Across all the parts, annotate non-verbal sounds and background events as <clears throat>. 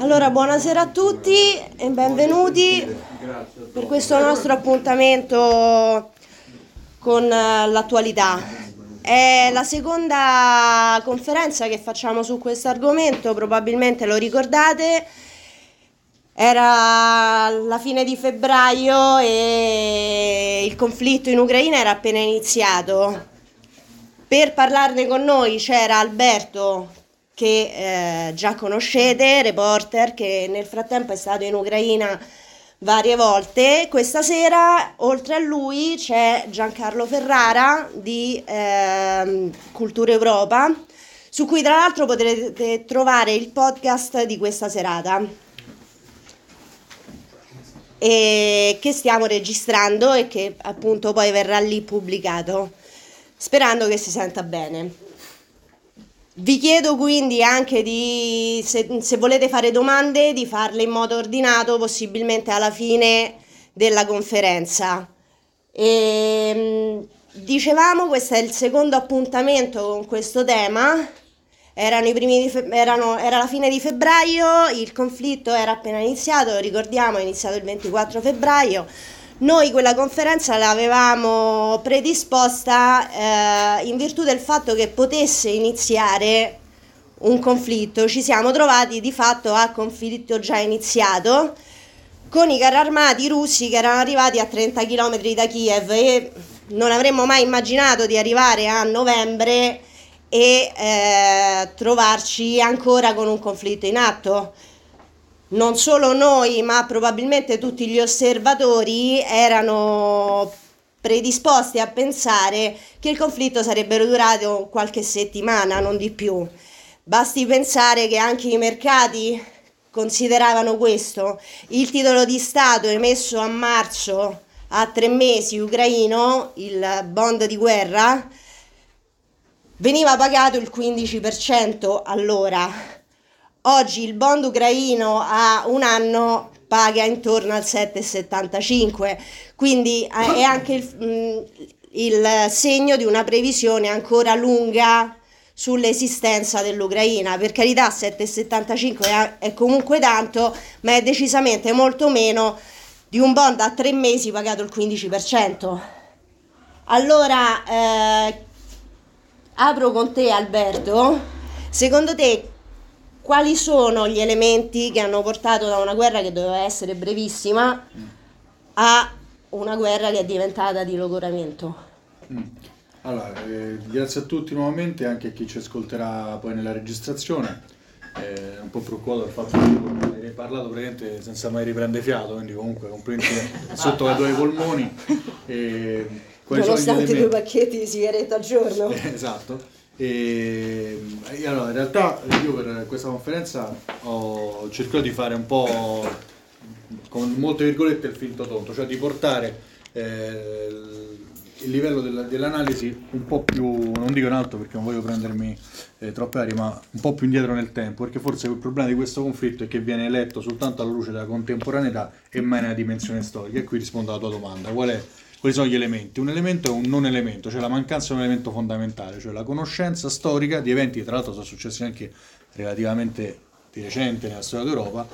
Allora, buonasera a tutti e benvenuti per questo nostro appuntamento con eh, l'attualità. È la seconda conferenza che facciamo su questo argomento, probabilmente lo ricordate. Era la fine di febbraio e il conflitto in Ucraina era appena iniziato. Per parlarne con noi c'era Alberto che eh, già conoscete, reporter che nel frattempo è stato in Ucraina varie volte. Questa sera, oltre a lui, c'è Giancarlo Ferrara di eh, Cultura Europa, su cui tra l'altro potrete trovare il podcast di questa serata e che stiamo registrando e che appunto poi verrà lì pubblicato, sperando che si senta bene. Vi chiedo quindi anche di, se, se, volete fare domande, di farle in modo ordinato, possibilmente alla fine della conferenza. E, ehm, dicevamo, questo è il secondo appuntamento con questo tema. Erano fe- erano, era la fine di febbraio, il conflitto era appena iniziato, ricordiamo, è iniziato il 24 febbraio. Noi quella conferenza l'avevamo predisposta eh, in virtù del fatto che potesse iniziare un conflitto. Ci siamo trovati di fatto a conflitto già iniziato con i carri armati russi che erano arrivati a 30 km da Kiev e non avremmo mai immaginato di arrivare a novembre e eh, trovarci ancora con un conflitto in atto non solo noi, ma probabilmente tutti gli osservatori erano predisposti a pensare che il conflitto sarebbe durato qualche settimana, non di più. Basti pensare che anche i mercati consideravano questo. Il titolo di Stato emesso a marzo a tre mesi ucraino, il bond di guerra, veniva pagato il 15% all'ora Oggi il bond ucraino a un anno paga intorno al 7,75, quindi eh, è anche il, mm, il segno di una previsione ancora lunga sull'esistenza dell'Ucraina. Per carità 7,75 è, comunque tanto, ma è decisamente molto meno di un bond a tre mesi pagato il 15%. Allora, eh, apro con te Alberto, secondo te quali sono gli elementi che hanno portato da una guerra che doveva essere brevissima a una guerra che è diventata di logoramento? Mm. Allora, eh, grazie a tutti nuovamente, anche a chi ci ascolterà poi nella registrazione. Eh, un po' preoccupato del fatto che hai parlato praticamente senza mai riprendere fiato, quindi comunque complimenti <laughs> sotto i tuoi polmoni. E, Nonostante due pacchetti di sigarette al giorno. Eh, esatto. E, allora, in realtà io per questa conferenza ho cercato di fare un po' con molte virgolette il finto tonto, cioè di portare eh, il livello della, dell'analisi un po' più, non dico in alto perché non voglio prendermi eh, troppe arie, ma un po' più indietro nel tempo, perché forse il problema di questo conflitto è che viene letto soltanto alla luce della contemporaneità e mai nella dimensione storica. E qui rispondo alla tua domanda, qual è quali sono gli elementi? Un elemento è un non elemento, cioè la mancanza di un elemento fondamentale, cioè la conoscenza storica di eventi che tra l'altro sono successi anche relativamente di recente nella storia d'Europa,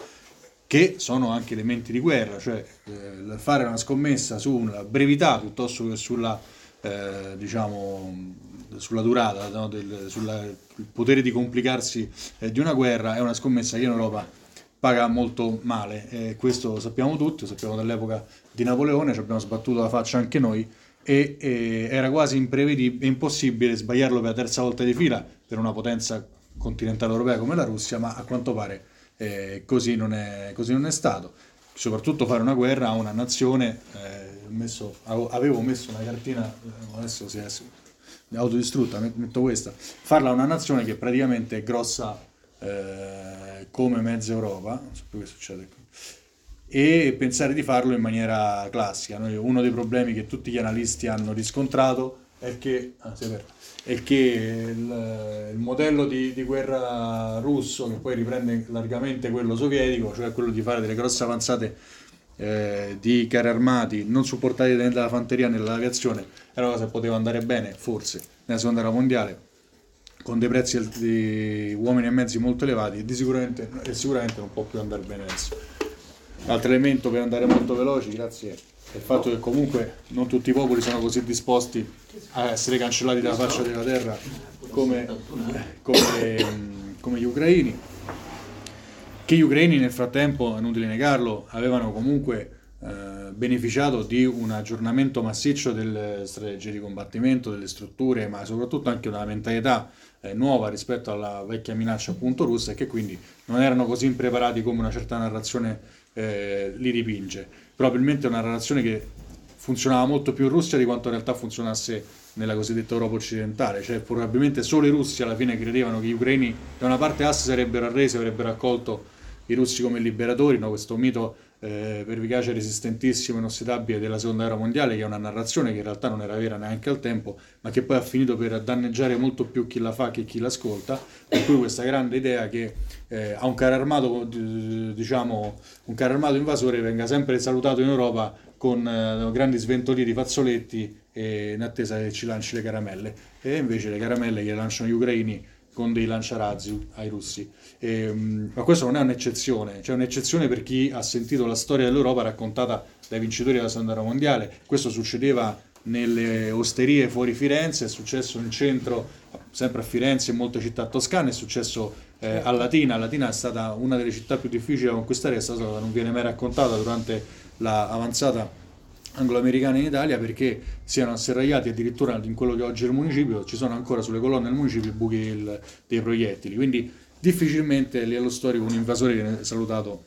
che sono anche elementi di guerra, cioè eh, fare una scommessa sulla brevità piuttosto che sulla, eh, diciamo, sulla durata, no, del, sul potere di complicarsi eh, di una guerra è una scommessa che in Europa paga molto male. Eh, questo lo sappiamo tutti, lo sappiamo dall'epoca di Napoleone, ci abbiamo sbattuto la faccia anche noi e, e era quasi impossibile sbagliarlo per la terza volta di fila per una potenza continentale europea come la Russia, ma a quanto pare eh, così, non è, così, non è, stato. Soprattutto fare una guerra a una nazione, eh, messo, avevo messo una cartina, eh, adesso si è autodistrutta, metto questa, farla a una nazione che praticamente è grossa eh, come mezza Europa, non so più che succede qui, e pensare di farlo in maniera classica. Noi, uno dei problemi che tutti gli analisti hanno riscontrato è che, ah, è che il, il modello di, di, guerra russo, che poi riprende largamente quello sovietico, cioè quello di fare delle grosse avanzate eh, di carri armati non supportati dalla fanteria nell'aviazione, era una cosa che poteva andare bene, forse, nella seconda guerra mondiale, con dei prezzi di uomini e mezzi molto elevati e, sicuramente, e sicuramente non può più andare bene adesso. L'altro elemento per andare molto veloci, grazie, è il fatto che comunque non tutti i popoli sono così disposti a essere cancellati dalla faccia della terra come, come, come gli ucraini, che gli ucraini nel frattempo, è inutile negarlo, avevano comunque eh, beneficiato di un aggiornamento massiccio delle strategie di combattimento, delle strutture, ma soprattutto anche una mentalità eh, nuova rispetto alla vecchia minaccia appunto russa e che quindi non erano così impreparati come una certa narrazione eh, li dipinge. Probabilmente è una narrazione che funzionava molto più in Russia di quanto in realtà funzionasse nella cosiddetta Europa occidentale, cioè probabilmente solo i russi alla fine credevano che gli ucraini da una parte A sarebbero arresi, avrebbero accolto i russi come liberatori, no? questo mito eh, pervicace resistentissimo, inossidabile della seconda guerra mondiale, che è una narrazione che in realtà non era vera neanche al tempo, ma che poi ha finito per danneggiare molto più chi la fa che chi l'ascolta, per cui questa grande idea che eh, a un carro armato, diciamo, un carro armato invasore venga sempre salutato in Europa con eh, grandi sventoli di fazzoletti in attesa che ci lanci le caramelle, e invece le caramelle che lanciano gli ucraini con dei lanciarazzi ai russi. E, um, ma questo non è un'eccezione, c'è un'eccezione per chi ha sentito la storia dell'Europa raccontata dai vincitori della seconda guerra mondiale. Questo succedeva nelle osterie fuori Firenze, è successo in centro, sempre a Firenze e in molte città toscane, è successo eh, a Latina. Latina è stata una delle città più difficili da conquistare, è stata, non viene mai raccontata durante l'avanzata la anglo-americana in Italia perché siano asserragliati addirittura in quello che oggi è il municipio, ci sono ancora sulle colonne del municipio i buchi del, dei proiettili, quindi difficilmente lì allo storico un invasore viene salutato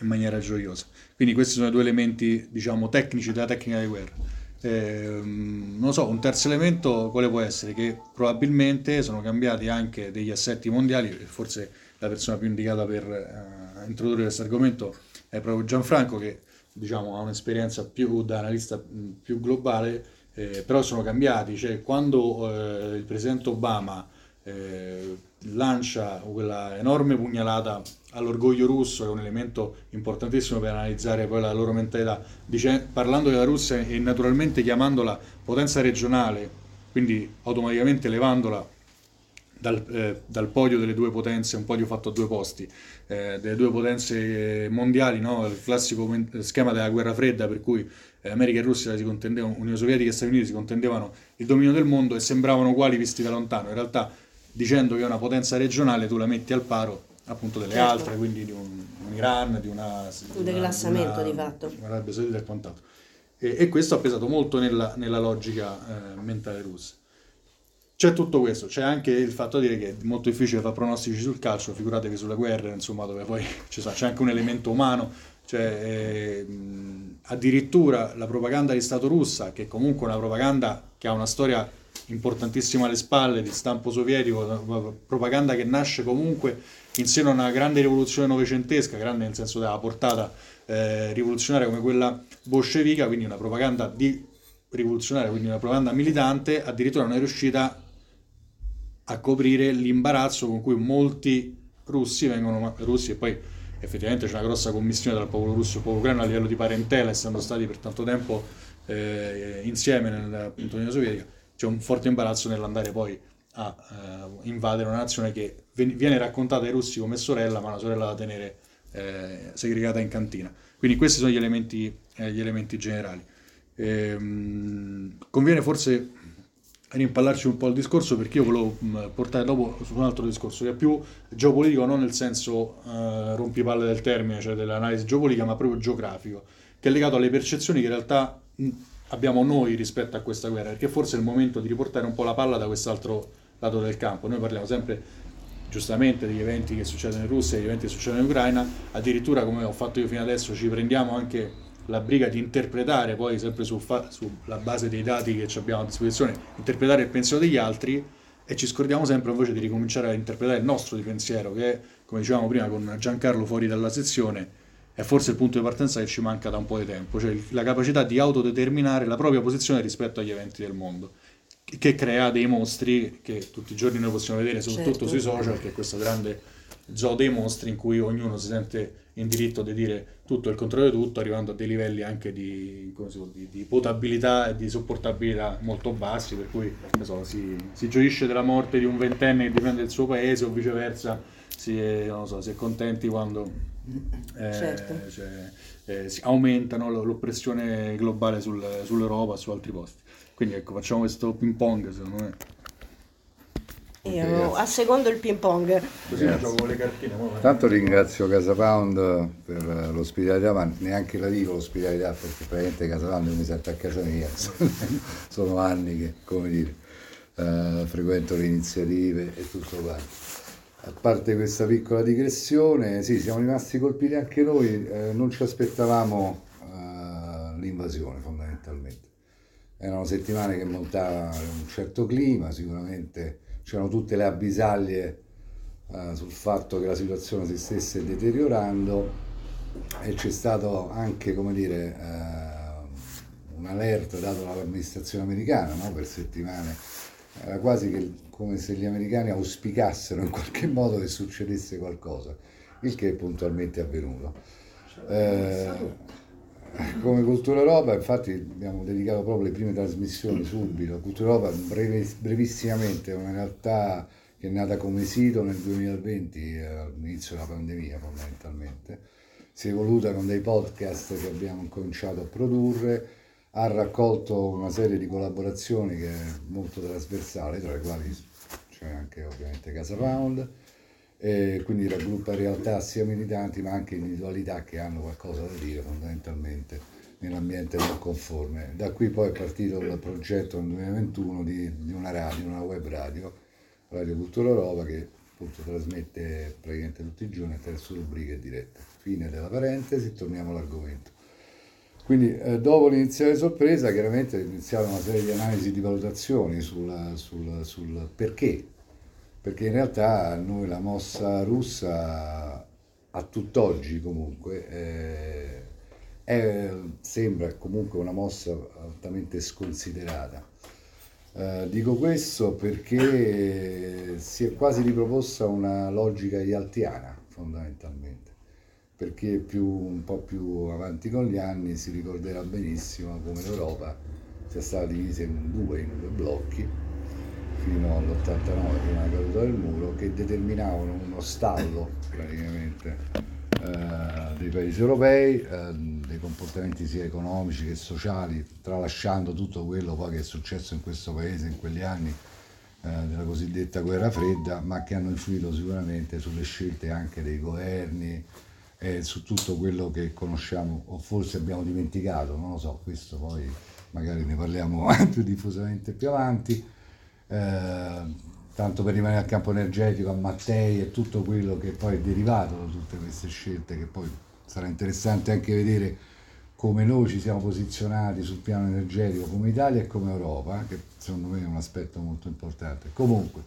in maniera gioiosa. Quindi questi sono i due elementi, diciamo, tecnici della tecnica di guerra. Eh, non so, un terzo elemento quale può essere? Che probabilmente sono cambiati anche degli assetti mondiali, forse la persona più indicata per uh, introdurre questo argomento è proprio Gianfranco che diciamo, ha un'esperienza più da analista più globale, eh, però sono cambiati, cioè quando eh, il presidente Obama eh, lancia quella enorme pugnalata all'orgoglio russo, è un elemento importantissimo per analizzare poi la loro mentalità, dice, parlando della Russia e naturalmente chiamandola potenza regionale, quindi automaticamente levandola dal, eh, dal, podio delle due potenze, un podio fatto a due posti, eh, delle due potenze mondiali, no? il classico schema della guerra fredda per cui eh, America e Russia si contendevano, Unione Sovietica e Stati Uniti si contendevano il dominio del mondo e sembravano uguali visti da lontano, in realtà dicendo che è una potenza regionale tu la metti al paro appunto delle certo. altre, quindi di un, un, Iran, di una... Un declassamento di fatto. Arabia Saudita e quant'altro. E, e, questo ha pesato molto nella, nella logica eh, mentale russa. C'è tutto questo, c'è anche il fatto di dire che è molto difficile fare pronostici sul calcio, figuratevi sulle guerre, insomma, dove poi <laughs> c'è anche un elemento umano, cioè eh, addirittura la propaganda di Stato russa, che è comunque una propaganda che ha una storia importantissima alle spalle, di stampo sovietico, propaganda che nasce comunque in seno a una grande rivoluzione novecentesca, grande nel senso della portata eh, rivoluzionaria come quella bolscevica, quindi una propaganda di rivoluzionaria, quindi una propaganda militante, addirittura non è riuscita a coprire l'imbarazzo con cui molti russi vengono russi e poi effettivamente c'è una grossa commissione tra il popolo russo e popolo ucraino a livello di parentela essendo stati per tanto tempo eh, insieme nell'Unione Sovietica. C'è un forte imbarazzo nell'andare poi a eh, invadere una nazione che viene raccontata ai russi come sorella ma una sorella da tenere eh, segregata in cantina. Quindi questi sono gli elementi, eh, gli elementi generali. Ehm, conviene forse rimpallarci un po' il discorso perché io volevo mm, portare dopo su un altro discorso che è più geopolitico non nel senso uh, rompipalle del termine, cioè dell'analisi geopolitica, ma proprio geografico, che è legato alle percezioni che in realtà mm, abbiamo noi rispetto a questa guerra, perché forse è il momento di riportare un po' la palla da quest'altro lato del campo. Noi parliamo sempre giustamente degli eventi che succedono in Russia, degli eventi che succedono in Ucraina, addirittura come ho fatto io fino adesso ci prendiamo anche la briga di interpretare, poi sempre su fa- sulla base dei dati che abbiamo a disposizione, interpretare il pensiero degli altri e ci scordiamo sempre invece di ricominciare a interpretare il nostro di pensiero, che come dicevamo prima con Giancarlo fuori dalla sezione, è forse il punto di partenza che ci manca da un po' di tempo, cioè la capacità di autodeterminare la propria posizione rispetto agli eventi del mondo, che crea dei mostri che tutti i giorni noi possiamo vedere, soprattutto certo. sui social, che è questo grande zoo dei mostri in cui ognuno si sente in diritto di dire tutto il contrario di tutto, arrivando a dei livelli anche di, di, di potabilità e di sopportabilità molto bassi, per cui so, si, si, gioisce della morte di un ventenne che difende il suo paese o viceversa si è, so, si è contenti quando eh, certo. cioè, eh, si aumentano l'oppressione globale sul, sull'Europa, su altri posti. Quindi ecco, facciamo questo ping pong secondo me. Io a secondo il ping pong. Così gioco con le cartine. Tanto ringrazio Casa Pound per l'ospitalità, ma neanche la dico l'ospitalità perché praticamente Casa Pound mi sente a casa mia. <laughs> Sono anni che, come dire, eh, frequento le iniziative e tutto quanto. A parte questa piccola digressione, sì, siamo rimasti colpiti anche noi, eh, non ci aspettavamo eh, l'invasione fondamentalmente. Erano settimane che montava un certo clima, sicuramente c'erano tutte le avvisaglie eh, sul fatto che la situazione si stesse deteriorando e c'è stato anche, come dire, eh, un alert dato dall'amministrazione americana no? per settimane. Era quasi che, come se gli americani auspicassero in qualche modo che succedesse qualcosa, il che è puntualmente avvenuto. Eh, <laughs> come Cultura Europa, infatti abbiamo dedicato proprio le prime trasmissioni subito. Cultura Europa brevissimamente, è una realtà che è nata come sito nel 2020, all'inizio della pandemia fondamentalmente. Si è evoluta con dei podcast che abbiamo cominciato a produrre, ha raccolto una serie di collaborazioni che è molto trasversale, tra le quali c'è anche ovviamente Casa Pound e quindi raggruppa realtà sia militanti ma anche individualità che hanno qualcosa da dire fondamentalmente nell'ambiente non conforme. Da qui poi è partito il progetto nel 2021 di, di una radio, una web radio, Radio Cultura Europa, che appunto trasmette praticamente tutti i giorni attraverso rubriche dirette. Fine della parentesi, torniamo all'argomento. Quindi eh, dopo l'iniziale sorpresa chiaramente è iniziata una serie di analisi di valutazioni sul, sul, sul perché perché in realtà noi la mossa russa a tutt'oggi comunque eh, è, sembra comunque una mossa altamente sconsiderata. Eh, dico questo perché si è quasi riproposta una logica ialtiana fondamentalmente, perché più, un po' più avanti con gli anni si ricorderà benissimo come l'Europa sia stata divisa in due, in due blocchi fino all'89, prima della caduta del muro, che determinavano uno stallo praticamente eh, dei paesi europei, eh, dei comportamenti sia economici che sociali, tralasciando tutto quello che è successo in questo paese in quegli anni eh, della cosiddetta guerra fredda, ma che hanno influito sicuramente sulle scelte anche dei governi e su tutto quello che conosciamo o forse abbiamo dimenticato, non lo so, questo poi magari ne parliamo <laughs> più diffusamente più avanti eh, tanto per rimanere al campo energetico, a Mattei e tutto quello che poi è derivato da tutte queste scelte, che poi sarà interessante anche vedere come noi ci siamo posizionati sul piano energetico come Italia e come Europa, che secondo me è un aspetto molto importante. Comunque,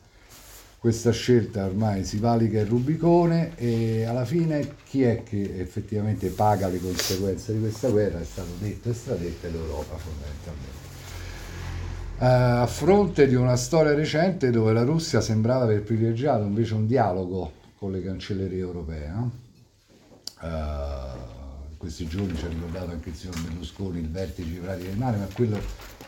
questa scelta ormai si valica il Rubicone e alla fine chi è che effettivamente paga le conseguenze di questa guerra è stato detto e stradetto è l'Europa fondamentalmente a fronte di una storia recente dove la Russia sembrava aver privilegiato invece un dialogo con le cancellerie europee. Uh, questi giorni ci ha ricordato anche il signor Berlusconi il vertice di Pratica del Mare, ma quello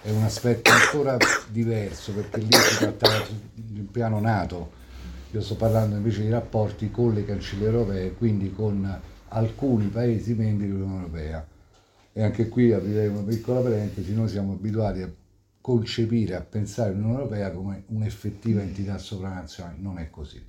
è un aspetto ancora diverso perché lì si trattava di un piano NATO. Io sto parlando invece di rapporti con le cancellerie europee, quindi con alcuni Paesi membri dell'Unione Europea. E anche qui aprirei una piccola parentesi, noi siamo abituati a concepire, a pensare l'Unione Europea come un'effettiva entità sovranazionale. Non è così.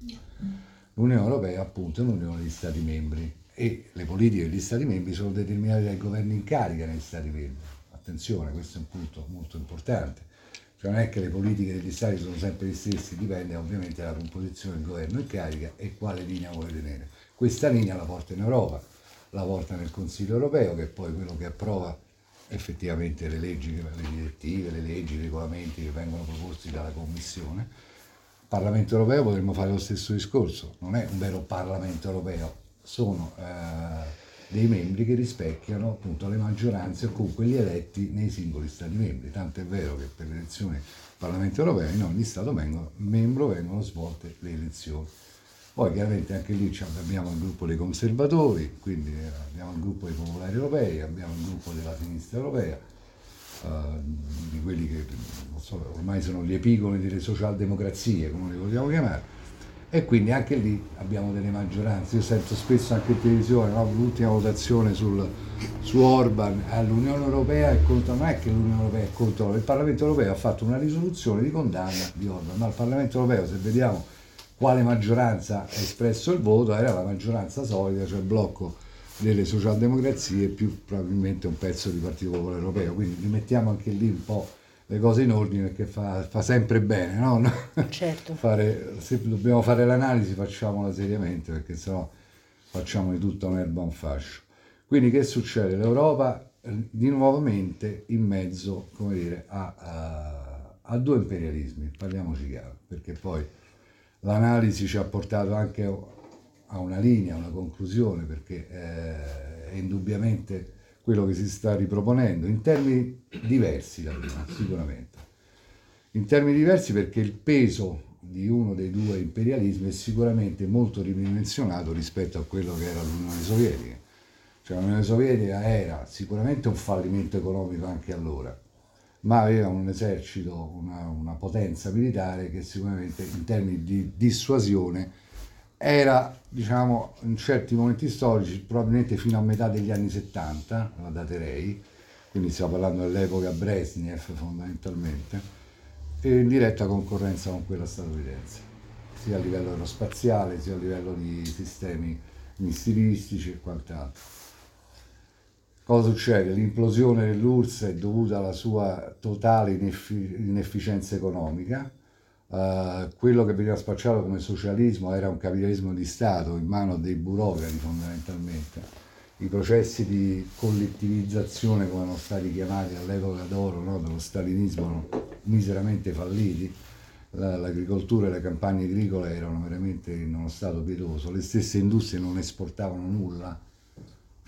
L'Unione Europea appunto è un'unione di Stati membri e le politiche degli Stati membri sono determinate dai governi in carica negli Stati membri. Attenzione, questo è un punto molto importante. Cioè non è che le politiche degli Stati sono sempre le stesse, dipende ovviamente dalla composizione del governo in carica e quale linea vuole tenere. Questa linea la porta in Europa, la porta nel Consiglio europeo, che è poi quello che approva effettivamente le leggi, le direttive, le leggi, i regolamenti che vengono proposti dalla Commissione. Parlamento europeo potremmo fare lo stesso discorso, non è un vero Parlamento europeo, sono eh, dei membri che rispecchiano appunto le maggioranze o comunque gli eletti nei singoli Stati membri, tanto è vero che per le elezioni del Parlamento europeo in ogni Stato membro vengono svolte le elezioni. Poi chiaramente anche lì abbiamo il gruppo dei conservatori, quindi eh, abbiamo il gruppo dei popolari europei, abbiamo il gruppo della sinistra europea, eh, di quelli che so, ormai sono gli epigoni delle socialdemocrazie, come li vogliamo chiamare, e quindi anche lì abbiamo delle maggioranze. Io sento spesso anche in televisione no? l'ultima votazione sul, su Orban all'Unione Europea è contro, non è che l'Unione Europea è contro, il Parlamento Europeo ha fatto una risoluzione di condanna di Orban, ma il Parlamento Europeo, se vediamo quale maggioranza ha espresso il voto era la maggioranza solida, cioè il blocco delle socialdemocrazie più probabilmente un pezzo di Partito Popolare Europeo, quindi rimettiamo anche lì un po' le cose in ordine perché fa, fa sempre bene, no? Certo. <laughs> fare, se dobbiamo fare l'analisi facciamola seriamente perché sennò facciamo di tutta un'erba un fascio. Quindi che succede? L'Europa eh, di nuovamente in mezzo, come dire, a, a, a due imperialismi, parliamoci chiaro, perché poi L'analisi ci ha portato anche a una linea, a una conclusione, perché eh, è indubbiamente quello che si sta riproponendo, in termini diversi da prima, sicuramente. In termini diversi perché il peso di uno dei due imperialismi è sicuramente molto ridimensionato rispetto a quello che era l'Unione Sovietica. Cioè l'Unione Sovietica era sicuramente un fallimento economico anche allora, ma aveva un esercito, una, una, potenza militare che sicuramente in termini di dissuasione era, diciamo, in certi momenti storici, probabilmente fino a metà degli anni 70, la daterei, quindi stiamo parlando dell'epoca Brezhnev fondamentalmente, in diretta concorrenza con quella statunitense, sia a livello aerospaziale, sia a livello di sistemi missilistici e quant'altro. Cosa succede? L'implosione dell'URSS è dovuta alla sua totale ineffi- inefficienza economica. Uh, quello che veniva spacciato come socialismo era un capitalismo di Stato in mano dei burocrati fondamentalmente. I processi di collettivizzazione, come erano stati chiamati all'epoca d'oro no? dello stalinismo, erano miseramente falliti. La, l'agricoltura e le campagne agricole erano veramente in uno stato pietoso. Le stesse industrie non esportavano nulla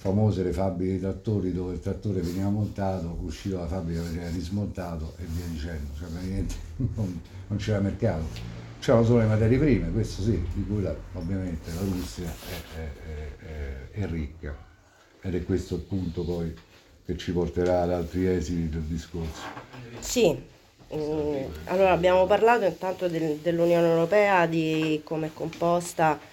famose le fabbriche di trattori dove il trattore veniva montato, usciva la fabbrica veniva rismontato e via dicendo, cioè praticamente <laughs> non, non c'era mercato. C'erano solo le materie prime, questo sì, di cui la, ovviamente la Russia è, è, è, è, ricca ed è questo il punto poi che ci porterà ad altri esiti del discorso. Sì, mm, allora abbiamo parlato intanto del, dell'Unione Europea, di come è composta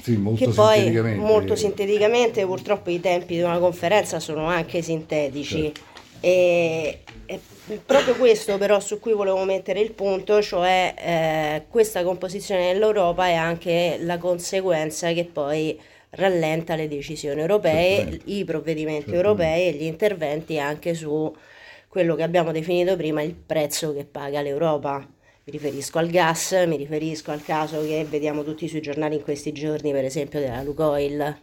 sì, molto che poi molto sinteticamente purtroppo i tempi di una conferenza sono anche sintetici certo. e, è proprio questo però su cui volevo mettere il punto, cioè eh, questa composizione dell'Europa è anche la conseguenza che poi rallenta le decisioni europee, Certamente. i provvedimenti Certamente. europei e gli interventi anche su quello che abbiamo definito prima il prezzo che paga l'Europa mi riferisco al gas, mi riferisco al caso che vediamo tutti sui giornali in questi giorni, per esempio della Lucoil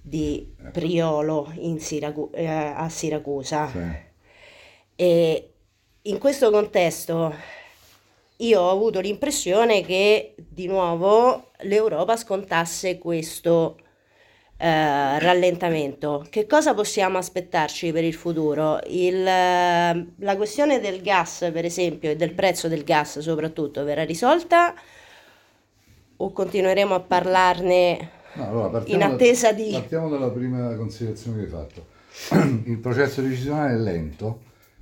di Priolo Siracu- eh, a Siracusa. Sì. E in questo contesto io ho avuto l'impressione che di nuovo l'Europa scontasse questo eh, rallentamento. Che cosa possiamo aspettarci per il futuro? Il, la questione del gas, per esempio, e del prezzo del gas soprattutto, verrà risolta o continueremo a parlarne no, allora, in attesa da, di... Partiamo dalla prima considerazione che hai fatto. <clears throat> Il processo decisionale è lento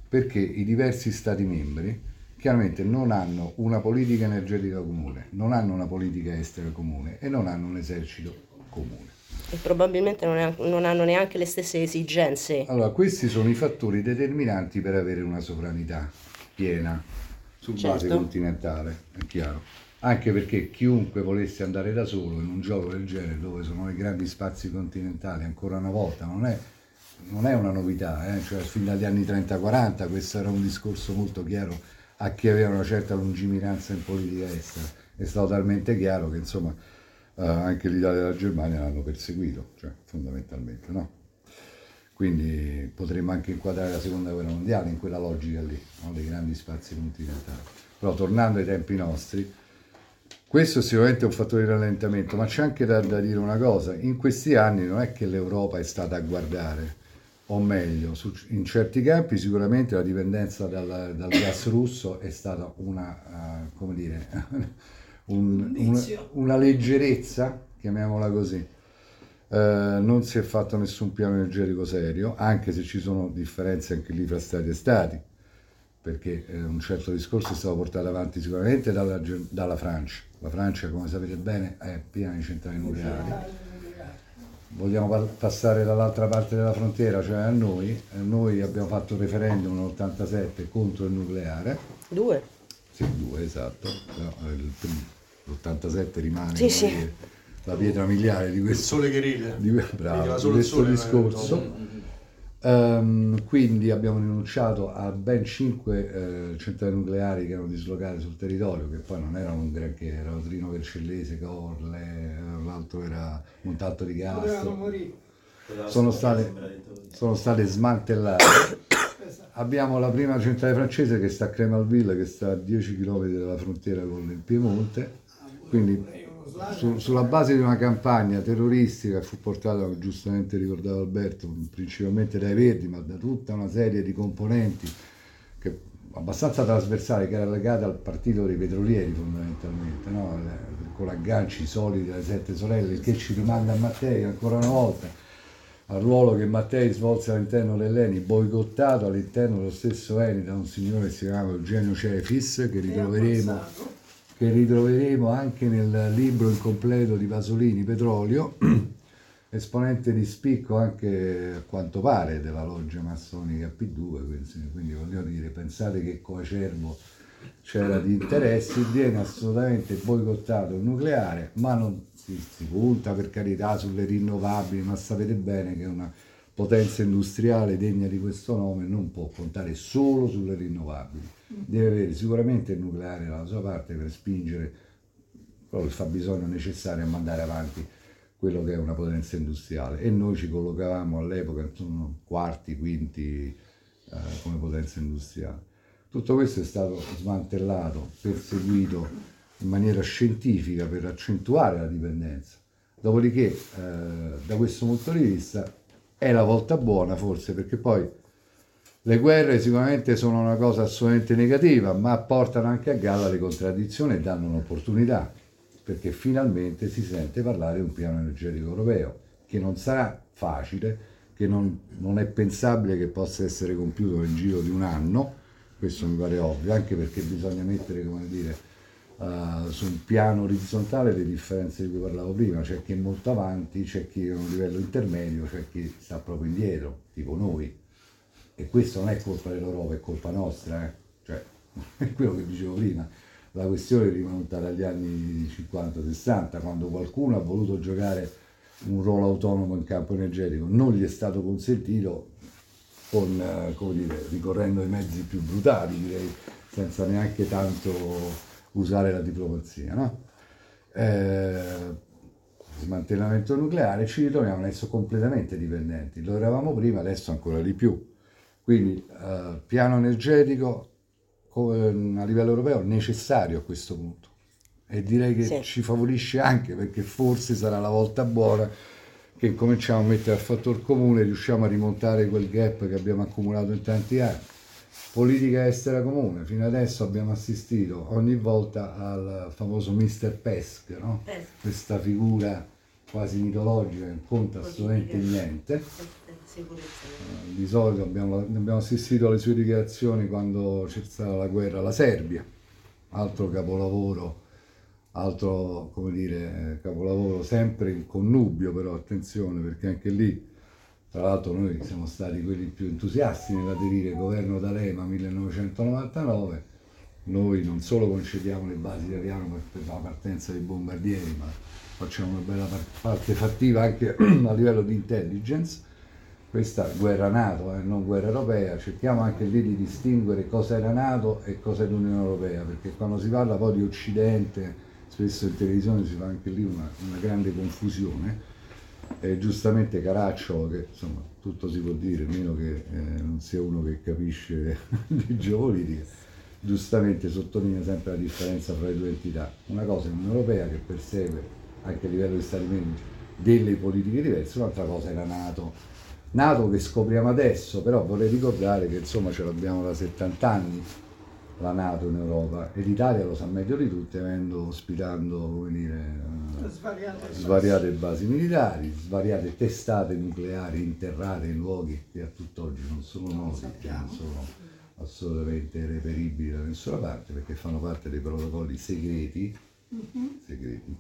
perché i diversi Stati membri chiaramente non hanno una politica energetica comune, non hanno una politica estera comune e non hanno un esercito comune e probabilmente non, è, non, hanno neanche le stesse esigenze. Allora, questi sono i fattori determinanti per avere una sovranità piena su certo. base continentale, è chiaro. Anche perché chiunque volesse andare da solo in un gioco del genere dove sono i grandi spazi continentali, ancora una volta, non è, non è una novità, eh? cioè fin dagli anni 30-40 questo era un discorso molto chiaro a chi aveva una certa lungimiranza in politica estera. È stato talmente chiaro che insomma eh, anche l'Italia e la Germania l'hanno perseguito, cioè fondamentalmente, no? Quindi potremmo anche inquadrare la seconda guerra mondiale in quella logica lì, no? dei grandi spazi continentali. Però tornando ai tempi nostri, questo è sicuramente un fattore di rallentamento, ma c'è anche da, da, dire una cosa, in questi anni non è che l'Europa è stata a guardare, o meglio, su, in certi campi sicuramente la dipendenza dal, dal gas russo è stata una, uh, come dire, <laughs> un- una, una leggerezza, chiamiamola così. Eh, non si è fatto nessun piano energetico serio, anche se ci sono differenze anche lì fra stati e stati, perché eh, un certo discorso è stato portato avanti sicuramente dalla, dalla Francia. La Francia, come sapete bene, è piena di centrali nucleari. Vogliamo pa- passare dall'altra parte della frontiera, cioè a noi. Eh, noi abbiamo fatto il referendum nell'87 contro il nucleare. Due. Sì, due, esatto. Però, eh, il primo, l'87 rimane Sì, sì. la pietra miliare di Il questo, sole che ride. di, bravo, di questo sole, discorso. no? Ehm, quindi abbiamo rinunciato a ben 5 centrali nucleari che erano dislocate sul territorio, che poi non erano un granché, erano Trino Vercellese, Corle, eh, l'altro era Montalto di Castro. Sono state, sono state smantellate. Abbiamo la prima centrale francese che sta a Cremalville, che sta a 10 km dalla frontiera con il Piemonte. Quindi su- sulla base di una campagna terroristica che fu portata, giustamente ricordava Alberto, principalmente dai Verdi, ma da tutta una serie di componenti che, abbastanza trasversali, che era legata al partito dei petrolieri fondamentalmente, no? Le- con agganci solidi alle sette sorelle, che ci rimanda a Mattei ancora una volta al ruolo che Mattei svolse all'interno dell'ENI, boicottato all'interno dello stesso ENI da un signore che si chiama Eugenio Cefis, che ritroveremo, che ritroveremo anche nel libro incompleto di Pasolini, Petrolio, <clears throat> esponente di spicco anche a quanto pare della loggia massonica P2, quindi, quindi voglio dire, pensate che Coacervo c'era di interessi, viene assolutamente boicottato il nucleare, ma non si, si punta per carità sulle rinnovabili, ma sapete bene che una potenza industriale degna di questo nome non può contare solo sulle rinnovabili, deve avere sicuramente il nucleare dalla sua parte per spingere quello che fa bisogno necessario a mandare avanti quello che è una potenza industriale. E noi ci collocavamo all'epoca insomma quarti, quinti eh, come potenza industriale. Tutto questo è stato smantellato, perseguito in maniera scientifica per accentuare la dipendenza. Dopodiché, eh, da questo punto di vista, è la volta buona forse, perché poi le guerre sicuramente sono una cosa assolutamente negativa, ma portano anche a galla le contraddizioni e danno un'opportunità, perché finalmente si sente parlare di un piano energetico europeo, che non sarà facile, che non, non è pensabile che possa essere compiuto nel giro di un anno, questo mi pare ovvio, anche perché bisogna mettere, come dire, eh, su un piano orizzontale le differenze di cui parlavo prima, c'è chi è molto avanti, c'è chi è a un livello intermedio, c'è chi sta proprio indietro, tipo noi. E questo non è colpa dell'Europa, è colpa nostra, eh. cioè, <laughs> è quello che dicevo prima. La questione rimonta dagli anni 50-60, quando qualcuno ha voluto giocare un ruolo autonomo in campo energetico, non gli è stato consentito con, eh, dire, ricorrendo ai mezzi più brutali, direi, senza neanche tanto usare la diplomazia. No? Eh, smantellamento nucleare, ci ritroviamo adesso completamente dipendenti. Lo eravamo prima, adesso ancora di più. Quindi eh, piano energetico co- ehm, a livello europeo necessario a questo punto. E direi che Sì. ci favorisce anche perché forse sarà la volta buona che cominciamo a mettere a fattor comune, riusciamo a rimontare quel gap che abbiamo accumulato in tanti anni. Politica estera comune, fino adesso abbiamo assistito ogni volta al famoso Mr. Pesk, no? Pesk. questa figura quasi mitologica che non conta assolutamente niente. Eh, Di solito abbiamo, abbiamo assistito alle sue dichiarazioni quando c'è stata la guerra alla Serbia, altro capolavoro, altro come dire, eh, capolavoro sempre in connubio però attenzione perché anche lì tra l'altro noi siamo stati quelli più entusiasti nell'aderire al governo D'Alema 1999, noi non solo concediamo le basi italiane per, la partenza dei bombardieri ma facciamo una bella par- parte fattiva anche <clears throat> a livello di intelligence. Questa guerra NATO, eh, non guerra europea, cerchiamo anche lì di distinguere cosa era NATO e cosa è l'Unione Europea, perché quando si parla poi di Occidente, spesso in televisione si fa anche lì una, una grande confusione. E giustamente Caracciolo, che insomma tutto si può dire, meno che eh, non sia uno che capisce <laughs> di geopolitica, giustamente sottolinea sempre la differenza fra le due entità. Una cosa è l'Unione Europea che persegue anche a livello di Stati membri delle politiche diverse, un'altra cosa è la Nato. Nato che scopriamo adesso, però vorrei ricordare che insomma ce l'abbiamo da 70 anni, la Nato in Europa. E l'Italia lo sa meglio di tutti avendo ospitando come dire, eh, Svariate svariate basi militari, svariate testate nucleari interrate in luoghi che a tutt'oggi non sono noti, che non sono assolutamente reperibili da nessuna parte perché fanno parte dei protocolli segreti, segreti.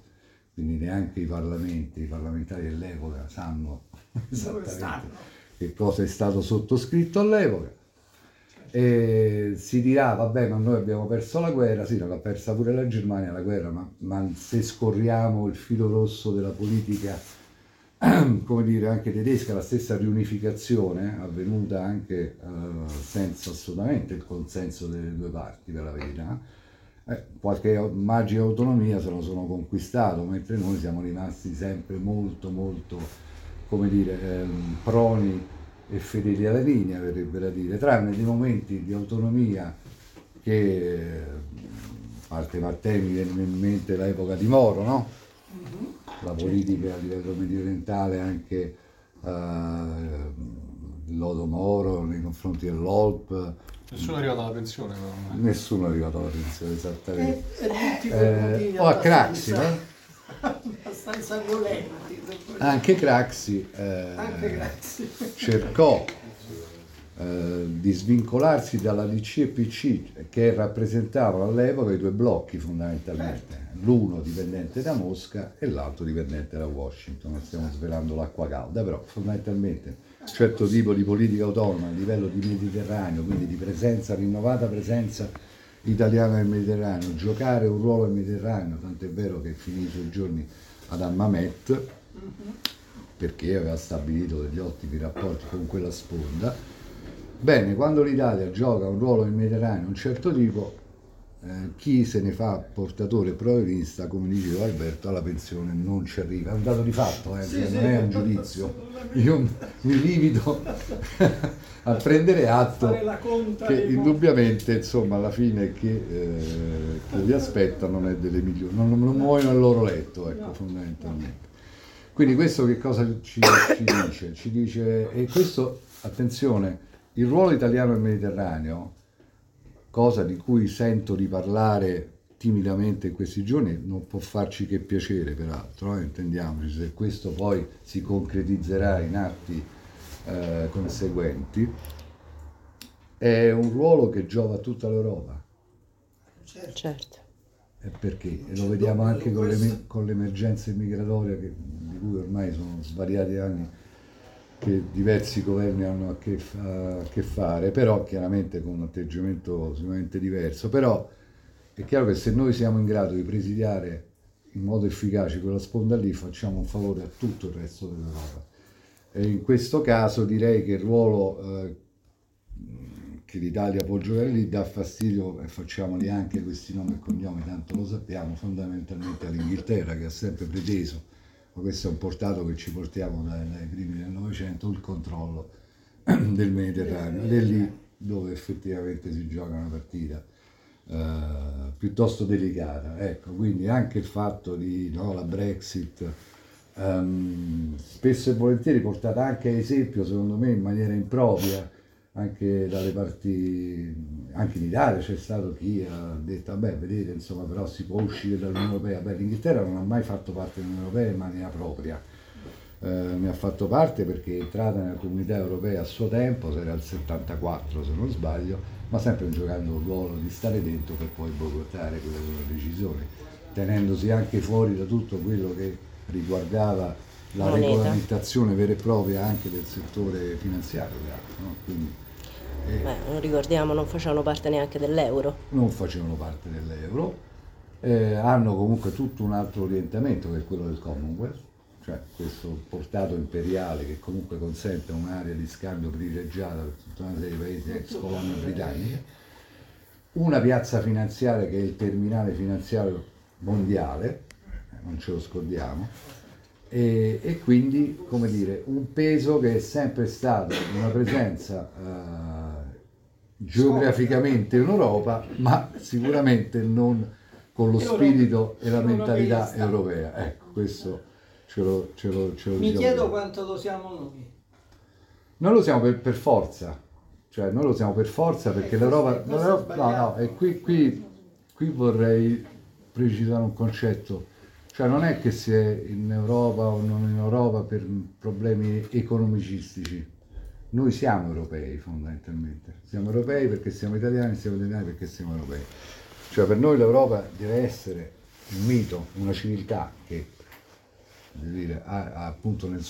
quindi neanche i parlamenti, i parlamentari dell'epoca sanno esattamente che cosa è stato sottoscritto all'epoca. E si dirà, vabbè, ma noi abbiamo perso la guerra, sì, l'ha persa pure la Germania la guerra, ma, ma se scorriamo il filo rosso della politica, <clears throat> come dire, anche tedesca, la stessa riunificazione avvenuta anche eh, senza assolutamente il consenso delle due parti, per la verità, eh, qualche magica autonomia se lo sono conquistato, mentre noi siamo rimasti sempre molto, molto, come dire, ehm, proni e fedeli alla linea, verrebbe da dire, tranne dei momenti di autonomia che, eh, a parte Mattei, mi viene in mente l'epoca di Moro, no? La politica a livello mediorientale anche eh, il lodo Moro nei confronti dell'Olp, Nessuno è arrivato alla pensione, però. nessuno è arrivato alla pensione esattamente. Eh, motivi o a Craxi, no? <laughs> abbastanza violenti. Anche Craxi eh, Anche <laughs> cercò eh, di svincolarsi dalla DC e PC che rappresentavano all'epoca i due blocchi fondamentalmente, l'uno dipendente da Mosca e l'altro dipendente da Washington, non stiamo svelando l'acqua calda, però fondamentalmente un certo tipo di politica autonoma a livello di Mediterraneo, quindi di presenza, rinnovata presenza italiana nel Mediterraneo, giocare un ruolo nel Mediterraneo, tant'è vero che finì i giorni ad Hammamet, perché aveva stabilito degli ottimi rapporti con quella sponda. Bene, quando l'Italia gioca un ruolo nel Mediterraneo di un certo tipo, eh, chi se ne fa portatore provenista, come diceva Alberto, alla pensione non ci arriva. È un dato di fatto, eh, Sì, non sì, è un giudizio. Io mi limito <laughs> a prendere atto che indubbiamente insomma alla fine che, eh, che li aspetta non è delle migliori, non, non muoiono al loro letto, ecco, fondamentalmente. Quindi questo che cosa ci, ci dice? Ci dice, e questo, attenzione, il ruolo italiano nel Mediterraneo, cosa di cui sento di parlare timidamente in questi giorni, non può farci che piacere peraltro, eh, intendiamoci, se questo poi si concretizzerà in atti eh, conseguenti, è un ruolo che giova a tutta l'Europa. Certo. Certo. Perché? E lo vediamo anche con, l'eme- con l'emergenza immigratoria che- di cui ormai sono svariati anni che diversi governi hanno a che, a che fare, però chiaramente con un atteggiamento sicuramente diverso. Però è chiaro che se noi siamo in grado di presidiare in modo efficace quella sponda lì, facciamo un favore a tutto il resto dell'Europa. E in questo caso direi che il ruolo eh, che l'Italia può giocare lì dà fastidio, e facciamoli anche questi nomi e cognomi, tanto lo sappiamo, fondamentalmente all'Inghilterra che ha sempre preteso, ma questo è un portato che ci portiamo dai, dai primi del Novecento, il controllo <clears throat> del Mediterraneo ed è lì dove effettivamente si gioca una partita eh, piuttosto delicata. Ecco, quindi anche il fatto di no, la Brexit ehm, spesso e volentieri portata anche a esempio, secondo me, in maniera impropria, anche dalle parti, anche in Italia c'è stato chi ha detto, vabbè, vedete, insomma, però si può uscire dall'Unione Europea. Beh, l'Inghilterra non ha mai fatto parte dell'Unione Europea in maniera propria. Eh, ne ha fatto parte perché è entrata nella comunità europea a suo tempo, se era il 74 se non sbaglio, ma sempre giocando il ruolo di stare dentro per poi boicottare quelle loro decisioni, tenendosi anche fuori da tutto quello che riguardava la Moneta. regolamentazione vera e propria anche del settore finanziario. peraltro, no? Quindi eh, Beh, non ricordiamo, non facevano parte neanche dell'euro. non facevano parte dell'euro, eh, hanno comunque tutto un altro orientamento che quello del Commonwealth, cioè questo portato imperiale che comunque consente un'area di scambio privilegiata per tutta una serie di paesi ex colonie britanniche, una piazza finanziaria che è il terminale finanziario mondiale, eh, non ce lo scordiamo, e, e quindi, come dire, un peso che è sempre stato una presenza eh, geograficamente in Europa, ma sicuramente non con lo spirito e la mentalità europea. Ecco, questo ce lo, ce lo, ce lo Mi diciamo. chiedo quanto lo siamo noi. Noi lo siamo per, per forza, Cioè noi lo siamo per forza perché l'Europa... l'Europa- no, no, e qui, qui, qui vorrei precisare un concetto. Cioè non è che si è in Europa o non in Europa per problemi economicistici. Noi siamo europei fondamentalmente. Siamo europei perché siamo italiani, siamo italiani perché siamo europei. Cioè per noi l'Europa deve essere un mito, una civiltà che dire, ha, ha appunto nel,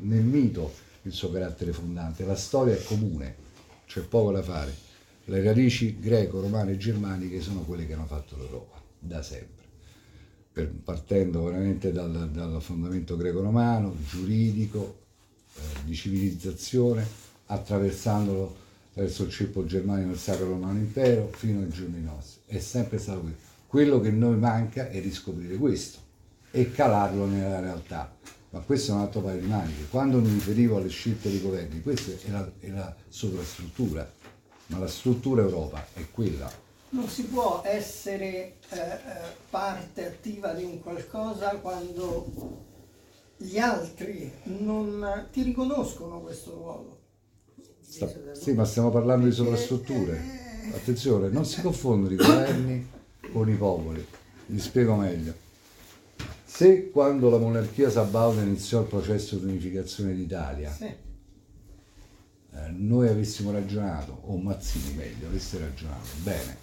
nel mito il suo carattere fondante. La storia è comune, c'è poco da fare. Le radici greco, romane e germaniche sono quelle che hanno fatto l'Europa da sempre. Partendo veramente dal, dal fondamento greco-romano, giuridico, eh, di civilizzazione, attraversandolo attraverso il ceppo germanico del Sacro Romano Impero fino ai giorni nostri. È sempre stato quello. Quello che noi manca è riscoprire questo e calarlo nella realtà. Ma questo è un altro paio di maniche. Quando mi riferivo alle scelte dei governi, questa è la, è la sovrastruttura, ma la struttura Europa è quella. Non si può essere eh, eh, parte attiva di un qualcosa quando gli altri non ti riconoscono questo ruolo. Sta- sì, ma stiamo parlando di sovrastrutture. Attenzione, non si confondono i governi con i popoli. Vi spiego meglio. Se quando la monarchia sabauda iniziò il processo di unificazione d'Italia, Sì. eh, noi avessimo ragionato, o Mazzini meglio, avesse ragionato, bene,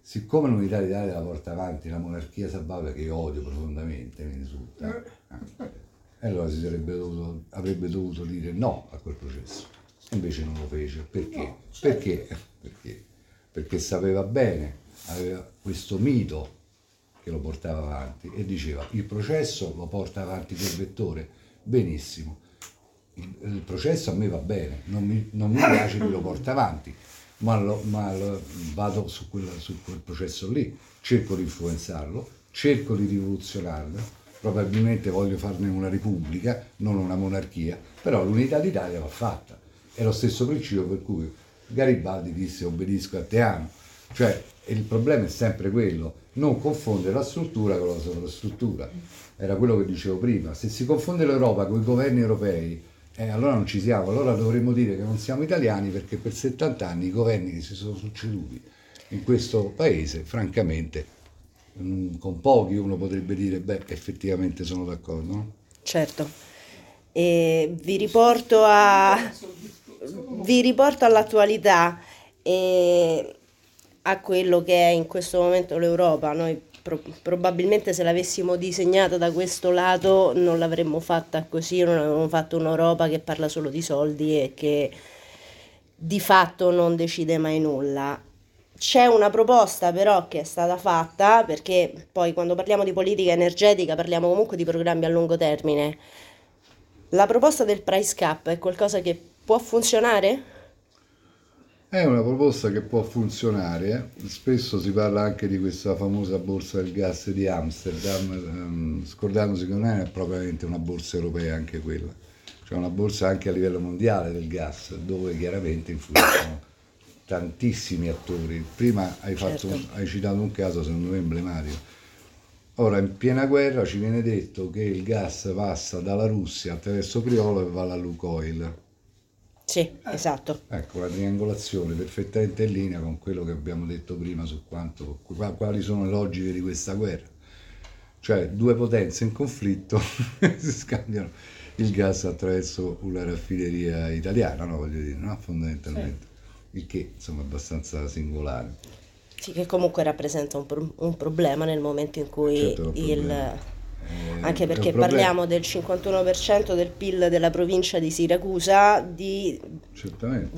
siccome l'unità d'Italia la porta avanti la monarchia sabauda che io odio profondamente, mi risulta, eh, allora si sarebbe dovuto, avrebbe dovuto dire no a quel processo. Invece non lo fece. Perché? No, certo. Perché? Perché? Perché sapeva bene, aveva questo mito che lo portava avanti e diceva il processo lo porta avanti quel vettore, benissimo, il, il processo a me va bene, non mi, non mi piace chi lo porta avanti, ma, lo- ma lo- vado su, quella- su quel processo lì, cerco di influenzarlo, cerco di rivoluzionarlo, probabilmente voglio farne una repubblica, non una monarchia, però l'unità d'Italia va fatta. È lo stesso principio per cui Garibaldi disse obbedisco a Teano, cioè il problema è sempre quello, non confondere la struttura con la sovrastruttura. Era quello che dicevo prima, se si confonde l'Europa con i governi europei, eh, allora non ci siamo, allora dovremmo dire che non siamo italiani perché per 70 anni i governi che si sono succeduti in questo paese, francamente, mm, con pochi uno potrebbe dire, beh, effettivamente sono d'accordo, no? Certo. E vi riporto a... vi riporto all'attualità e a quello che è in questo momento l'Europa. Noi pro- probabilmente se l'avessimo disegnata da questo lato non l'avremmo fatta così, non avremmo fatto un'Europa che parla solo di soldi e che di fatto non decide mai nulla. C'è una proposta però che è stata fatta, perché poi quando parliamo di politica energetica parliamo comunque di programmi a lungo termine. La proposta del price cap è qualcosa che può funzionare? È una proposta che può funzionare, eh. spesso si parla anche di questa famosa borsa del gas di Amsterdam, ehm, scordandosi che non è propriamente una borsa europea anche quella, cioè una borsa anche a livello mondiale del gas, dove chiaramente influiscono tantissimi attori. Prima hai, fatto Certo. hai citato un caso secondo me emblematico. Ora, in piena guerra ci viene detto che il gas passa dalla Russia attraverso Priolo e va alla Lukoil. Sì, esatto. Ecco, la triangolazione perfettamente in linea con quello che abbiamo detto prima su quanto, qua- quali sono le logiche di questa guerra. Cioè, due potenze in conflitto <laughs> si scambiano il gas attraverso una raffineria italiana, no? Voglio dire, no? Fondamentalmente. Il che, insomma, è abbastanza singolare. Sì, che comunque rappresenta un, pro- un problema nel momento in cui Certo, il... Eh, Anche è perché parliamo del 51% del PIL della provincia di Siracusa, di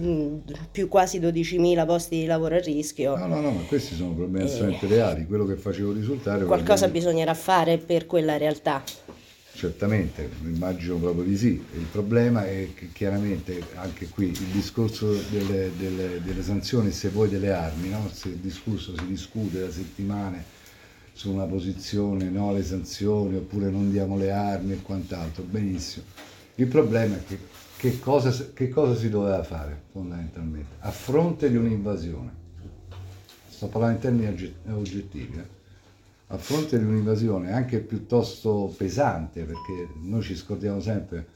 mm, più quasi 12.000 posti di lavoro a rischio. No, no, no, ma questi sono problemi assolutamente reali. Quello che facevo risultare... Qualcosa ovviamente- bisognerà fare per quella realtà. Certamente, immagino proprio di sì. Il problema è che chiaramente anche qui il discorso delle, delle- delle sanzioni, se vuoi delle armi, no? se il discorso si discute da settimane su una posizione, no alle sanzioni, oppure non diamo le armi e quant'altro, benissimo. Il problema è che, che cosa, che cosa si doveva fare fondamentalmente? A fronte di un'invasione, sto parlando in termini ogget- oggettivi, eh? a fronte di un'invasione anche piuttosto pesante, perché noi ci scordiamo sempre,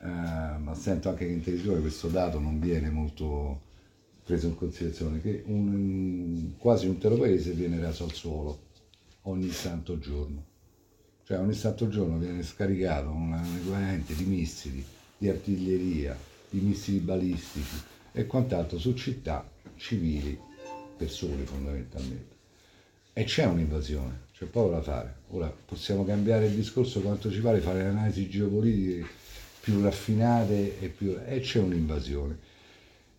eh, ma sento anche che in televisione questo dato non viene molto preso in considerazione che un, quasi un intero paese viene raso al suolo ogni santo giorno. Cioè ogni santo giorno viene scaricato un equivalente di missili, di artiglieria, di missili balistici e quant'altro su città civili, persone fondamentalmente. E c'è un'invasione, c'è poco da fare. Ora possiamo cambiare il discorso quanto ci pare, fare analisi geopolitiche più raffinate e più... e c'è un'invasione.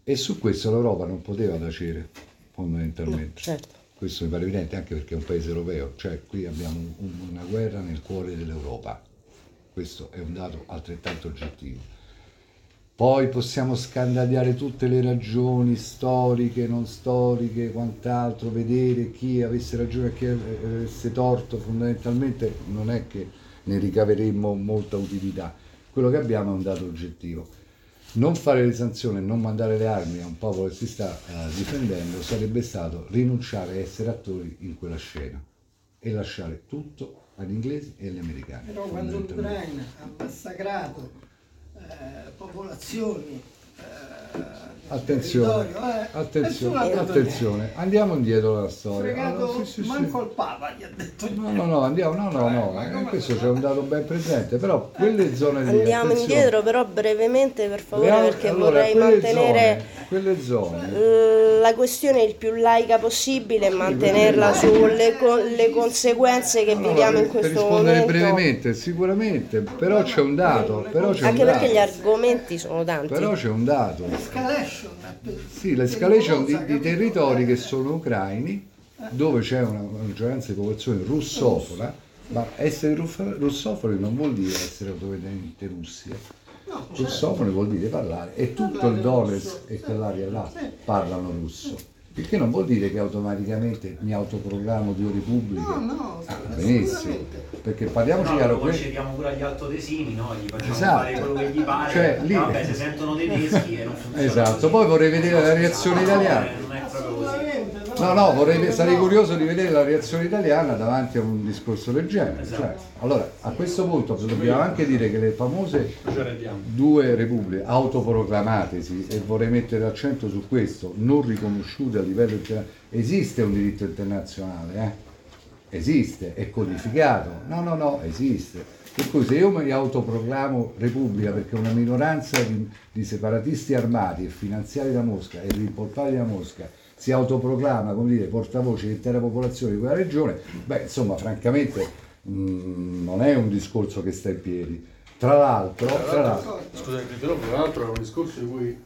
E su questo l'Europa non poteva tacere, fondamentalmente. Certo. Questo mi pare evidente anche perché è un paese europeo, cioè qui abbiamo un- una guerra nel cuore dell'Europa. Questo è un dato altrettanto oggettivo. Poi possiamo scandagliare tutte le ragioni storiche, non storiche, quant'altro, vedere chi avesse ragione e chi avesse torto, fondamentalmente non è che ne ricaveremmo molta utilità. Quello che abbiamo è un dato oggettivo. Non fare le sanzioni e non mandare le armi a un popolo che si sta eh, difendendo sarebbe stato rinunciare a essere attori in quella scena e lasciare tutto agli inglesi e agli americani. Però quando l'Ucraina ha massacrato eh, popolazioni, eh, Attenzione, eh, attenzione, attenzione, andiamo indietro nella storia. Fregato, Allora, sì, sì, sì. manco il Papa gli ha detto No, no, no, andiamo, no, no, no, Ma eh, questo c'è un dato ben presente, però quelle zone lì, Andiamo attenzione, indietro però brevemente per favore le al- perché allora, vorrei quelle mantenere zone, quelle zone, eh, la questione il più laica possibile e mantenerla sulle co- le conseguenze che Allora, viviamo in per questo rispondere momento. brevemente, sicuramente, però c'è un dato, però c'è un Anche perché gli dato, argomenti sono tanti. però c'è un dato. l'escalation. Sì, l'escalation di, di territori che sono ucraini, dove c'è una maggioranza di popolazione russofona, ma essere russofoni non vuol dire essere automaticamente russi. eh. Russofoni vuol dire parlare e tutto il Donetsk e quell'area là parlano russo. Il che non vuol dire che automaticamente mi autoproclamo Dio Repubblica. No, no, Ah, benissimo, perché parliamoci No, chiaro, lo que- concediamo pure agli altodesini, no? Gli facciamo Esatto. fare quello che gli pare. Cioè, lì- vabbè, se sentono tedeschi e non funziona Esatto, così. poi vorrei vedere la reazione No, italiana. Non è proprio così. Assolutamente, No, no, vorrei, sarei curioso di vedere la reazione italiana davanti a un discorso del genere. Cioè, allora, a questo punto dobbiamo anche dire che le famose due repubbliche autoproclamatesi, e vorrei mettere l'accento su questo, non riconosciute a livello internazionale, esiste un diritto internazionale, eh? esiste, è codificato, no, no, no, esiste. Per cui se io mi autoproclamo repubblica perché una minoranza di, di separatisti armati e finanziati da Mosca e rimpolpati da Mosca si autoproclama, come dire, portavoce dell'intera popolazione di quella regione, beh, insomma, francamente mh, non è un discorso che sta in piedi. Tra l'altro, tra l'altro Scusate, tra l'altro era un discorso di cui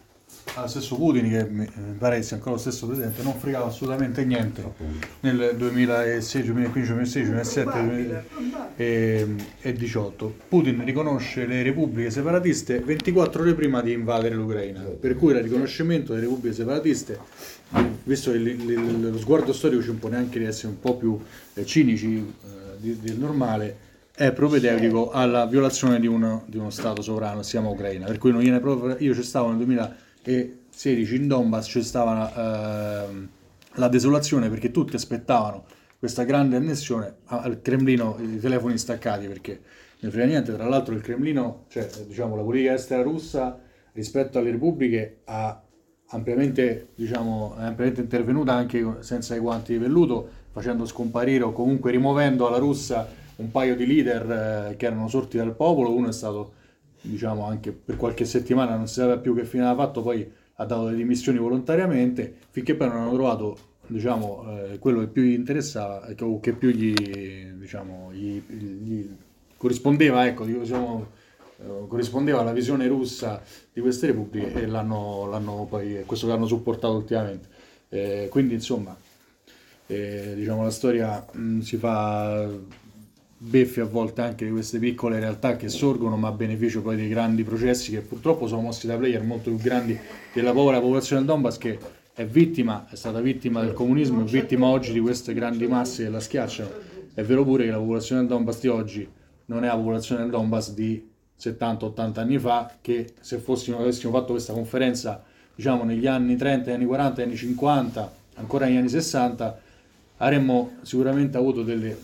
allo stesso Putin, che mi mi pare sia ancora lo stesso presidente, non fregava assolutamente niente nel 2006, 2015, 2016, 2017 2000 e, e 18. Putin riconosce le repubbliche separatiste 24 ore prima di invadere l'Ucraina, per cui il riconoscimento delle repubbliche separatiste, visto il- il- lo sguardo storico ci impone anche di essere un po' più eh, cinici eh, di- del normale, è propedeutico alla violazione di uno, di uno Stato sovrano, si chiama Ucraina. Per cui non viene proprio, io ci stavo nel 2016 in Donbass, c'è stava ehm, la desolazione perché tutti aspettavano questa grande annessione al Cremlino, i telefoni staccati perché ne frega niente. Tra l'altro il Cremlino, cioè diciamo la politica estera russa rispetto alle repubbliche ha ampiamente, diciamo, ampiamente intervenuta anche senza i guanti di velluto, facendo scomparire o comunque rimuovendo alla russa un paio di leader eh, che erano sorti dal popolo. Uno è stato, diciamo, anche per qualche settimana, non si sapeva più che fine aveva fatto, poi ha dato le dimissioni volontariamente, finché poi non hanno trovato, diciamo, eh, quello che più gli interessava, eh, che- o più gli, diciamo, gli, gli corrispondeva, ecco, diciamo, corrispondeva alla visione russa di queste repubbliche e l'hanno, l'hanno poi, questo che hanno supportato ultimamente. Eh, quindi insomma, eh, diciamo la storia mh, si fa beffe a volte anche di queste piccole realtà che sorgono ma a beneficio poi dei grandi processi che purtroppo sono mossi da player molto più grandi della povera popolazione del Donbass che è vittima, è stata vittima del comunismo, è vittima oggi di queste grandi masse che la schiacciano. È vero pure che la popolazione del Donbass di oggi non è la popolazione del Donbass di 70-80 anni fa, che se fossimo, avessimo fatto questa conferenza diciamo negli anni 30, negli anni 40, negli anni 50, ancora negli anni 60, avremmo sicuramente avuto delle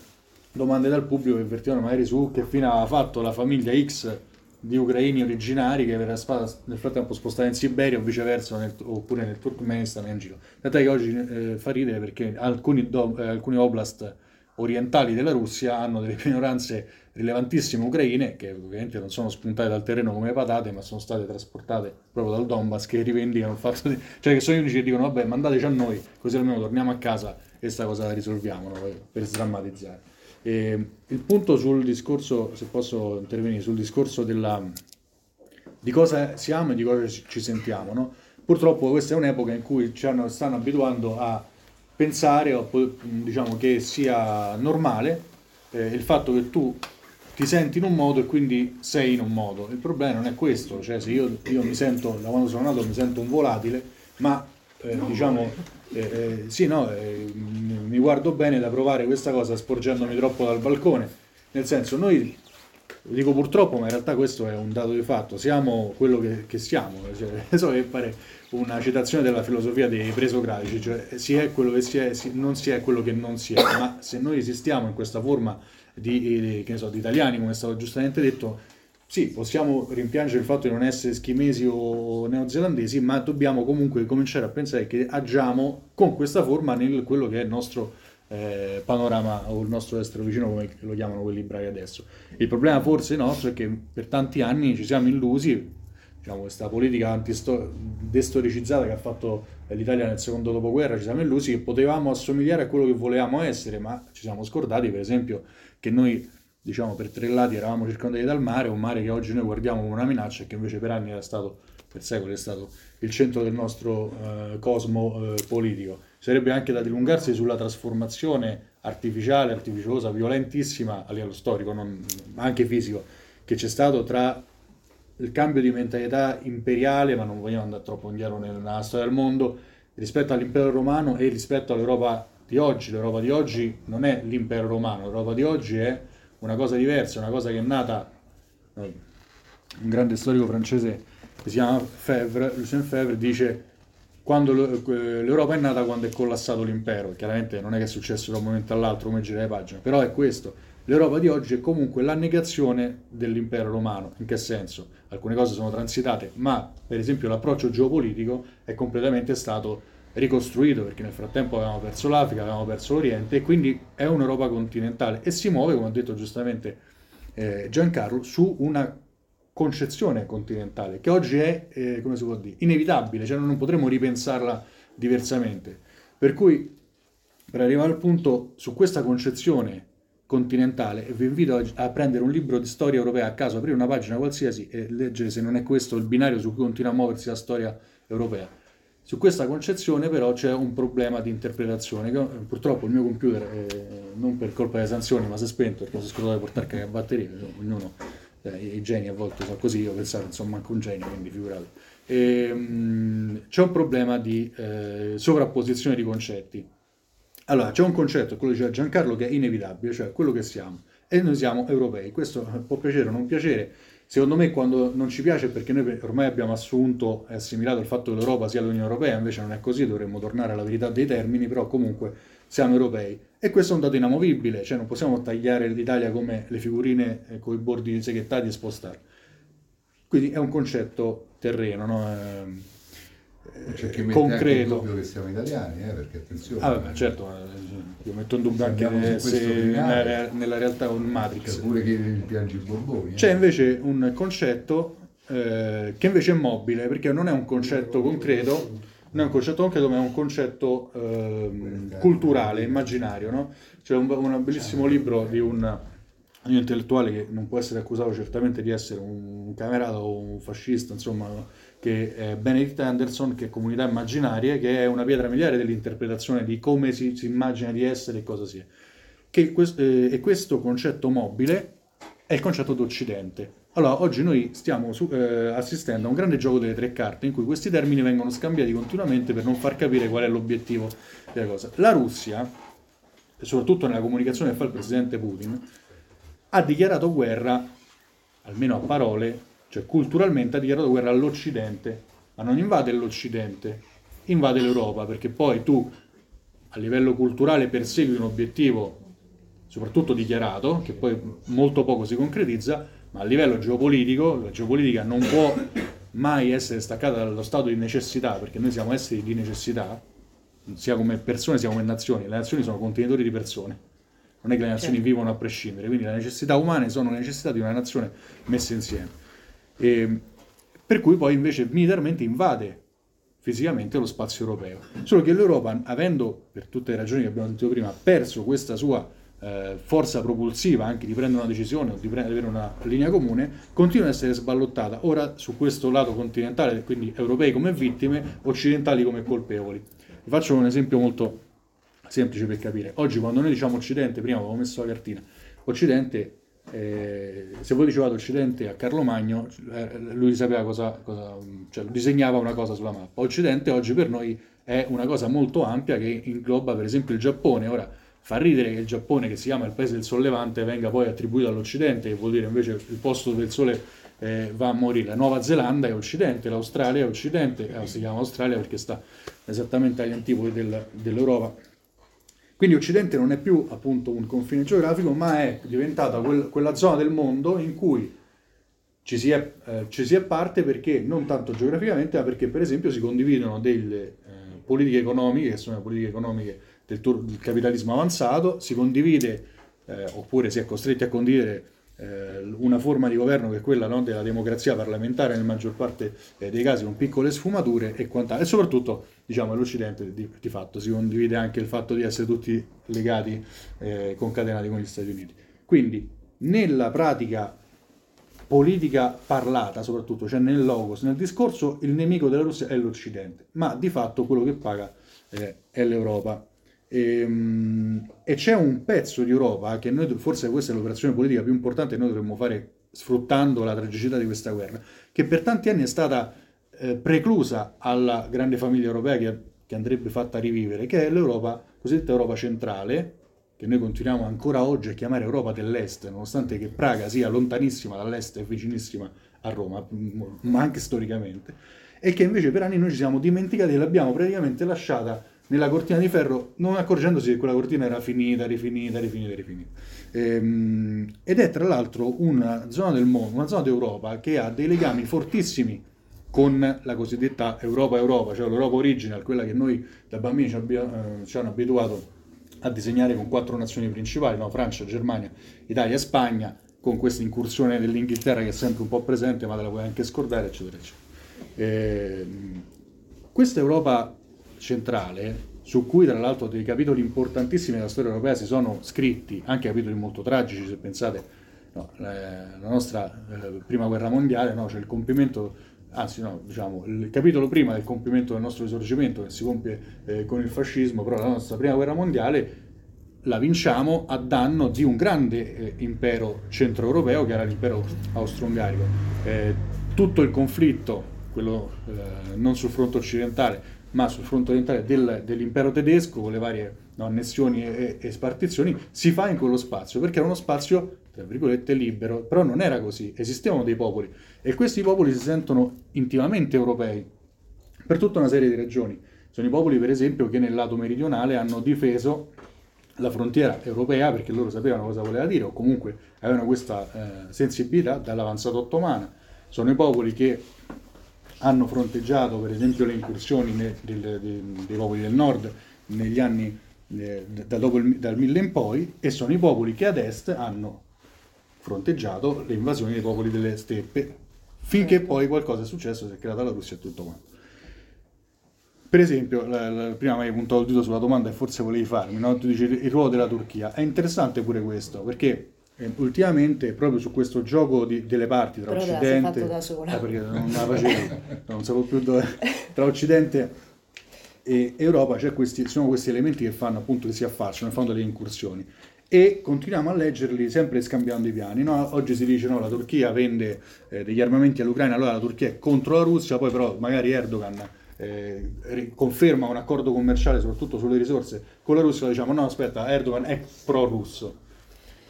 domande dal pubblico che vertivano magari su che fine aveva fatto la famiglia X di ucraini originari che verrà spa- nel frattempo spostati in Siberia o viceversa nel- oppure nel Turkmenistan in giro. Tant'è che oggi eh, fa ridere perché alcuni, do- eh, alcuni oblast orientali della Russia hanno delle minoranze rilevantissime ucraine che ovviamente non sono spuntate dal terreno come patate ma sono state trasportate proprio dal Donbass che rivendicano il fatto di... cioè che sono gli unici che dicono vabbè mandateci a noi così almeno torniamo a casa e sta cosa la risolviamo no? per sdrammatizzare. E il punto sul discorso, se posso intervenire, sul discorso della, di cosa siamo e di cosa ci sentiamo. No? Purtroppo questa è un'epoca in cui ci hanno- stanno abituando a pensare diciamo, che sia normale eh, il fatto che tu ti senti in un modo e quindi sei in un modo. Il problema non è questo, cioè se io, io mi sento, da quando sono nato mi sento un volatile, ma eh, diciamo, eh, eh, sì, no, eh, mi guardo bene da provare questa cosa sporgendomi troppo dal balcone. Nel senso, noi, lo dico purtroppo, ma in realtà questo è un dato di fatto, siamo quello che, che siamo. Cioè, <laughs> so che pare una citazione della filosofia dei presocratici, cioè si è quello che si è, si- non si è quello che non si è, ma se noi esistiamo in questa forma di, di- che ne so, di italiani, come è stato giustamente detto, sì, possiamo rimpiangere il fatto di non essere schimesi o neozelandesi, ma dobbiamo comunque cominciare a pensare che agiamo con questa forma nel quello che è il nostro eh, panorama o il nostro estero vicino, come lo chiamano quelli bravi adesso. Il problema forse nostro è che per tanti anni ci siamo illusi, diciamo, questa politica destoricizzata che ha fatto l'Italia nel secondo dopoguerra, ci siamo illusi che potevamo assomigliare a quello che volevamo essere, ma ci siamo scordati, per esempio, che noi diciamo per tre lati eravamo circondati dal mare, un mare che oggi noi guardiamo come una minaccia e che invece per anni era stato, per secoli è stato il centro del nostro eh, cosmo eh, politico. Sarebbe anche da dilungarsi sulla trasformazione artificiale, artificiosa, violentissima a livello storico, non- ma anche fisico, che c'è stato tra il cambio di mentalità imperiale, ma non vogliamo andare troppo indietro nella storia del mondo, rispetto all'impero romano e rispetto all'Europa di oggi. L'Europa di oggi non è l'impero romano, l'Europa di oggi è una cosa diversa, una cosa che è nata, eh, un grande storico francese che si chiama Febvre, Lucien Febvre, dice quando que- l'Europa è nata quando è collassato l'impero, chiaramente non è che è successo da un momento all'altro come gira le pagine, però è questo. L'Europa di oggi è comunque la negazione dell'impero romano. In che senso? Alcune cose sono transitate, ma per esempio l'approccio geopolitico è completamente stato ricostruito perché nel frattempo avevamo perso l'Africa, avevamo perso l'Oriente e quindi è un'Europa continentale e si muove, come ha detto giustamente eh, Giancarlo, su una concezione continentale che oggi è, eh, come si può dire, inevitabile, cioè non potremo ripensarla diversamente. Per cui, per arrivare al punto, su questa concezione continentale, vi invito a, a prendere un libro di storia europea a caso, aprire una pagina qualsiasi e leggere se non è questo il binario su cui continua a muoversi la storia europea. Su questa concezione però c'è un problema di interpretazione, che purtroppo il mio computer, eh, non per colpa delle sanzioni, ma si è spento perché si è scordato di portare carica batteria, ognuno, i geni a volte sono così, io pensavo insomma anche un genio, quindi figurate. Ehm, c'è un problema di eh, sovrapposizione di concetti. Allora, c'è un concetto, quello diceva Giancarlo, che è inevitabile, cioè quello che siamo. E noi siamo europei. Questo può piacere o non piacere. Secondo me, quando non ci piace, perché noi ormai abbiamo assunto e assimilato il fatto che l'Europa sia l'Unione Europea, invece non è così, dovremmo tornare alla verità dei termini, però comunque siamo europei. E questo è un dato inamovibile, cioè non possiamo tagliare l'Italia come le figurine eh, con i bordi seghettati e spostare. Quindi è un concetto terreno, no? Ehm, C'è eh, chi mette anche in concreto. dubbio che siamo italiani, eh, perché attenzione. Ah, vabbè, certo, eh, io metto in dubbio anche se nella, rea- nella realtà un C'è Matrix. pure chi rimpiange i borboni. eh. C'è invece un concetto eh, che invece è mobile, perché non è un concetto concreto, non è un concetto concreto, ma è un concetto ehm, culturale, immaginario. No? C'è un, un bellissimo libro di un, di un intellettuale che non può essere accusato certamente di essere un camerata o un fascista, insomma, che è Benedict Anderson, che è Comunità Immaginarie, che è una pietra miliare dell'interpretazione di come si, si immagina di essere e cosa sia. Che eh, e questo concetto mobile è il concetto d'Occidente. Allora, oggi noi stiamo su- eh, assistendo a un grande gioco delle tre carte in cui questi termini vengono scambiati continuamente per non far capire qual è l'obiettivo della cosa. La Russia, soprattutto nella comunicazione che fa il presidente Putin, ha dichiarato guerra, almeno a parole, cioè culturalmente ha dichiarato guerra all'Occidente, ma non invade l'Occidente, invade l'Europa, perché poi tu a livello culturale persegui un obiettivo soprattutto dichiarato, che poi molto poco si concretizza, ma a livello geopolitico, la geopolitica non può mai essere staccata dallo stato di necessità, perché noi siamo esseri di necessità, sia come persone sia come nazioni, le nazioni sono contenitori di persone, non è che le nazioni Certo. vivono a prescindere, quindi le necessità umane sono le necessità di una nazione messe insieme. E, per cui poi invece militarmente invade fisicamente lo spazio europeo. Solo che l'Europa, avendo, per tutte le ragioni che abbiamo detto prima, perso questa sua eh, forza propulsiva anche di prendere una decisione o di pre- avere una linea comune, continua ad essere sballottata ora su questo lato continentale, quindi europei come vittime, occidentali come colpevoli. Vi faccio un esempio molto semplice per capire. Oggi quando noi diciamo Occidente, prima avevo messo la cartina, Occidente, eh, se voi dicevate Occidente a Carlo Magno, eh, lui sapeva cosa, cosa- cioè disegnava una cosa sulla mappa. Occidente oggi per noi è una cosa molto ampia che ingloba per esempio il Giappone. Ora fa ridere che il Giappone, che si chiama il paese del sollevante, venga poi attribuito all'Occidente, che vuol dire invece il posto dove il sole eh, va a morire. La Nuova Zelanda è Occidente, l'Australia è Occidente, eh, si chiama Australia perché sta esattamente agli antipodi del- dell'Europa. Quindi Occidente non è più appunto un confine geografico, ma è diventata quel- quella zona del mondo in cui ci si, è, eh, ci si è parte perché non tanto geograficamente, ma perché per esempio si condividono delle eh, politiche economiche, che sono politiche economiche del, tur- del capitalismo avanzato, si condivide eh, oppure si è costretti a condividere eh, una forma di governo che è quella no, della democrazia parlamentare nella maggior parte eh, dei casi con piccole sfumature e quant'altro. E soprattutto, diciamo, l'Occidente di, di fatto si condivide anche il fatto di essere tutti legati, eh, concatenati con gli Stati Uniti. Quindi, nella pratica politica parlata, soprattutto, cioè nel logos, nel discorso, il nemico della Russia è l'Occidente, ma di fatto quello che paga eh, è l'Europa. Ehm, E, c'è un pezzo di Europa che noi, forse questa è l'operazione politica più importante che noi dovremmo fare sfruttando la tragicità di questa guerra, che per tanti anni è stata eh, preclusa alla grande famiglia europea che, che andrebbe fatta rivivere, che è l'Europa, cosiddetta Europa centrale, che noi continuiamo ancora oggi a chiamare Europa dell'Est, nonostante che Praga sia lontanissima dall'Est e vicinissima a Roma, ma anche storicamente, e che invece per anni noi ci siamo dimenticati e l'abbiamo praticamente lasciata nella cortina di ferro, non accorgendosi che quella cortina era finita, rifinita, rifinita, rifinita. Ehm, ed è tra l'altro una zona del mondo, una zona d'Europa che ha dei legami fortissimi con la cosiddetta Europa-Europa, cioè l'Europa original, quella che noi da bambini ci, abbia- eh, ci hanno abituato a disegnare con quattro nazioni principali, no? Francia, Germania, Italia e Spagna, con questa incursione dell'Inghilterra che è sempre un po' presente, ma te la puoi anche scordare, eccetera, eccetera. Ehm, questa Europa centrale, su cui tra l'altro dei capitoli importantissimi della storia europea si sono scritti, anche capitoli molto tragici, se pensate no, la, la nostra eh, prima guerra mondiale, no, c'è il compimento, anzi no, diciamo, il capitolo prima del compimento del nostro risorgimento che si compie eh, con il fascismo, però la nostra prima guerra mondiale la vinciamo a danno di un grande eh, impero centroeuropeo che era l'impero austro-ungarico. Eh, tutto il conflitto, quello eh, non sul fronte occidentale, ma sul fronte orientale del- dell'impero tedesco, con le varie no, annessioni e, e spartizioni, si fa in quello spazio, perché era uno spazio, tra virgolette, libero, però non era così, esistevano dei popoli e questi popoli si sentono intimamente europei per tutta una serie di ragioni. Sono i popoli, per esempio, che nel lato meridionale hanno difeso la frontiera europea perché loro sapevano cosa voleva dire o comunque avevano questa eh, sensibilità dall'avanzata ottomana. Sono i popoli che hanno fronteggiato per esempio le incursioni ne- del- de- dei popoli del nord negli anni eh, da dopo il- dal 1000 in poi e sono i popoli che ad est hanno fronteggiato le invasioni dei popoli delle steppe finché poi qualcosa è successo, si è creata la Russia e tutto quanto. Per esempio, la- la- prima mi hai puntato il dito sulla domanda e forse volevi farmi, no? tu dici il ruolo della Turchia. È interessante pure questo, perché ultimamente proprio su questo gioco di- delle parti tra Però Occidente... da sola. Eh, perché non la facevo, non sapevo più dove... Tra Occidente e Europa c'è questi, sono questi elementi che fanno appunto che si affacciano e fanno delle incursioni e continuiamo a leggerli sempre scambiando i piani. no? Oggi si dice no, la Turchia vende eh, degli armamenti all'Ucraina, allora la Turchia è contro la Russia, poi però magari Erdogan eh, conferma un accordo commerciale soprattutto sulle risorse con la Russia, diciamo no aspetta, Erdogan è pro-russo.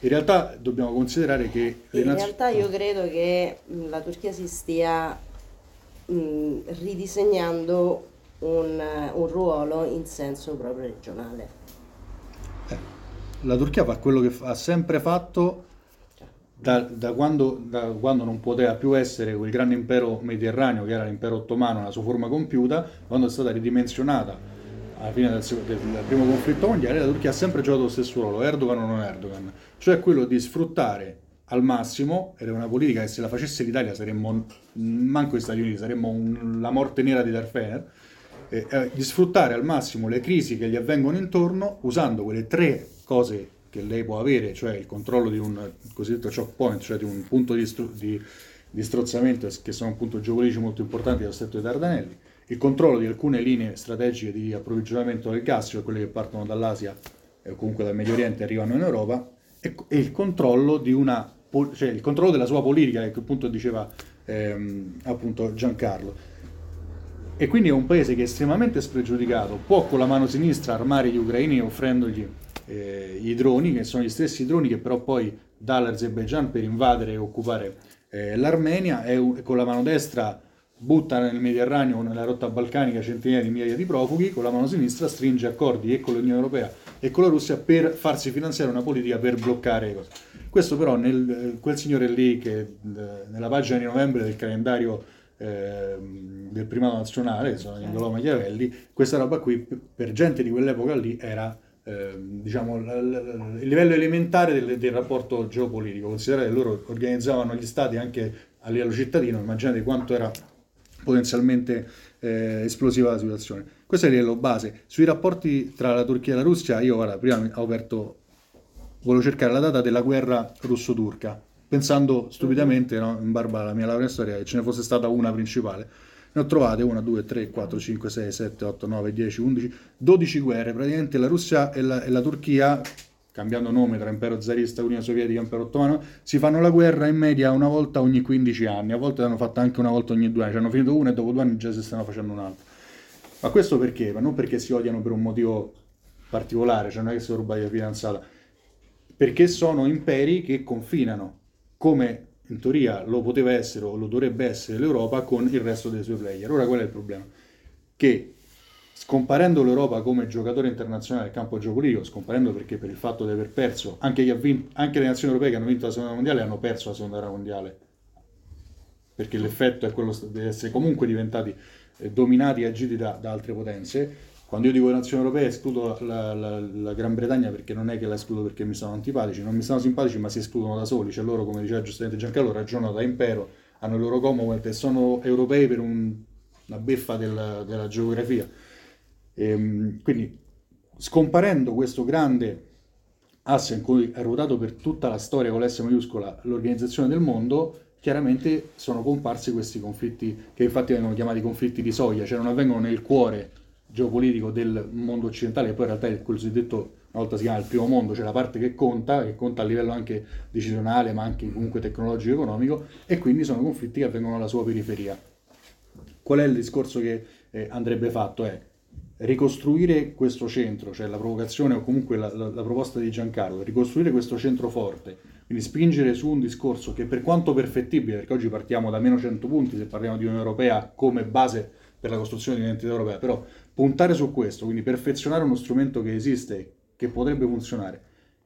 In realtà dobbiamo considerare che In nazioni... realtà io credo che mh, la Turchia si stia mh, ridisegnando un, un ruolo in senso proprio regionale. La Turchia fa quello che fa- ha sempre fatto da, da quando, da quando non poteva più essere quel grande impero mediterraneo che era l'impero ottomano nella sua forma compiuta, quando è stata ridimensionata alla fine del, del- primo conflitto mondiale, la Turchia ha sempre giocato lo stesso ruolo, Erdogan o non Erdogan, cioè quello di sfruttare al massimo, ed è una politica che se la facesse l'Italia saremmo, manco gli Stati Uniti, saremmo un- la morte nera di Darth Vader, eh, eh, di sfruttare al massimo le crisi che gli avvengono intorno usando quelle tre cose che lei può avere, cioè il controllo di un cosiddetto choke point, cioè di un punto di, stru- di- di strozzamento che sono appunto geopolitici molto importanti dello stretto dei Dardanelli, il controllo di alcune linee strategiche di approvvigionamento del gas, cioè quelle che partono dall'Asia e comunque dal Medio Oriente e arrivano in Europa, e, e il controllo una cioè il controllo della sua politica, che appunto diceva ehm, appunto Giancarlo. E quindi è un paese che è estremamente spregiudicato, può con la mano sinistra armare gli ucraini offrendogli eh, i droni, che sono gli stessi droni che però poi dà all'Azerbaijan per invadere e occupare eh, l'Armenia, e con la mano destra butta nel Mediterraneo, nella rotta balcanica, centinaia di migliaia di profughi, con la mano sinistra stringe accordi e con l'Unione Europea e con la Russia per farsi finanziare una politica per bloccare cose. Questo però nel, eh, quel signore lì che eh, nella pagina di novembre del calendario ehm, del primato nazionale, sono Niccolò Machiavelli, questa roba qui per gente di quell'epoca lì era ehm, diciamo, il livello elementare del, del rapporto geopolitico, considerate che loro organizzavano gli stati anche a livello cittadino, immaginate quanto era potenzialmente eh, esplosiva la situazione. Questo è il livello base. Sui rapporti tra la Turchia e la Russia, io guarda, prima ho aperto, volevo cercare la data della guerra russo-turca, pensando stupidamente, no, in barba alla mia laurea storia, che ce ne fosse stata una principale. Ne ho trovate 1, 2, 3, 4, 5, 6, 7, 8, 9, 10, 11, 12 guerre. Praticamente la Russia e la, e la Turchia, cambiando nome tra impero zarista, Unione Sovietica e impero ottomano, si fanno la guerra in media una volta ogni 15 anni. A volte l'hanno fatta anche una volta ogni due anni. Cioè hanno finito una e dopo due anni già si stanno facendo un'altra. Ma questo perché? Ma non perché si odiano per un motivo particolare, cioè non è che si rubati la fidanzata, perché sono imperi che confinano, come in teoria lo poteva essere o lo dovrebbe essere l'Europa con il resto dei suoi player. Ora qual è il problema? Che scomparendo l'Europa come giocatore internazionale nel campo geopolitico, scomparendo perché per il fatto di aver perso, anche, chi ha vin- anche le nazioni europee che hanno vinto la seconda mondiale hanno perso la seconda guerra mondiale, perché l'effetto è quello di essere comunque diventati eh, dominati e agiti da, da altre potenze. Quando io dico nazioni europee escludo la, la- la Gran Bretagna perché non è che la escludo perché mi sono antipatici, non mi sono simpatici ma si escludono da soli, cioè loro come diceva giustamente Giancarlo ragionano da impero, hanno il loro Commonwealth e sono europei per un- una beffa del- della geografia. Ehm, quindi scomparendo questo grande asse in cui è ruotato per tutta la storia con l'S maiuscola l'organizzazione del mondo, chiaramente sono comparsi questi conflitti che infatti vengono chiamati conflitti di soglia, cioè non avvengono nel cuore geopolitico del mondo occidentale, che poi in realtà è quel cosiddetto, una volta si chiama il primo mondo, cioè la parte che conta, che conta a livello anche decisionale, ma anche comunque tecnologico e economico, e quindi sono conflitti che avvengono alla sua periferia. Qual è il discorso che eh, andrebbe fatto? È ricostruire questo centro, cioè la provocazione o comunque la, la- la proposta di Giancarlo, ricostruire questo centro forte, quindi spingere su un discorso che per quanto perfettibile, perché oggi partiamo da meno 100 punti se parliamo di Unione Europea come base per la costruzione di un'entità europea, però puntare su questo, quindi perfezionare uno strumento che esiste, che potrebbe funzionare,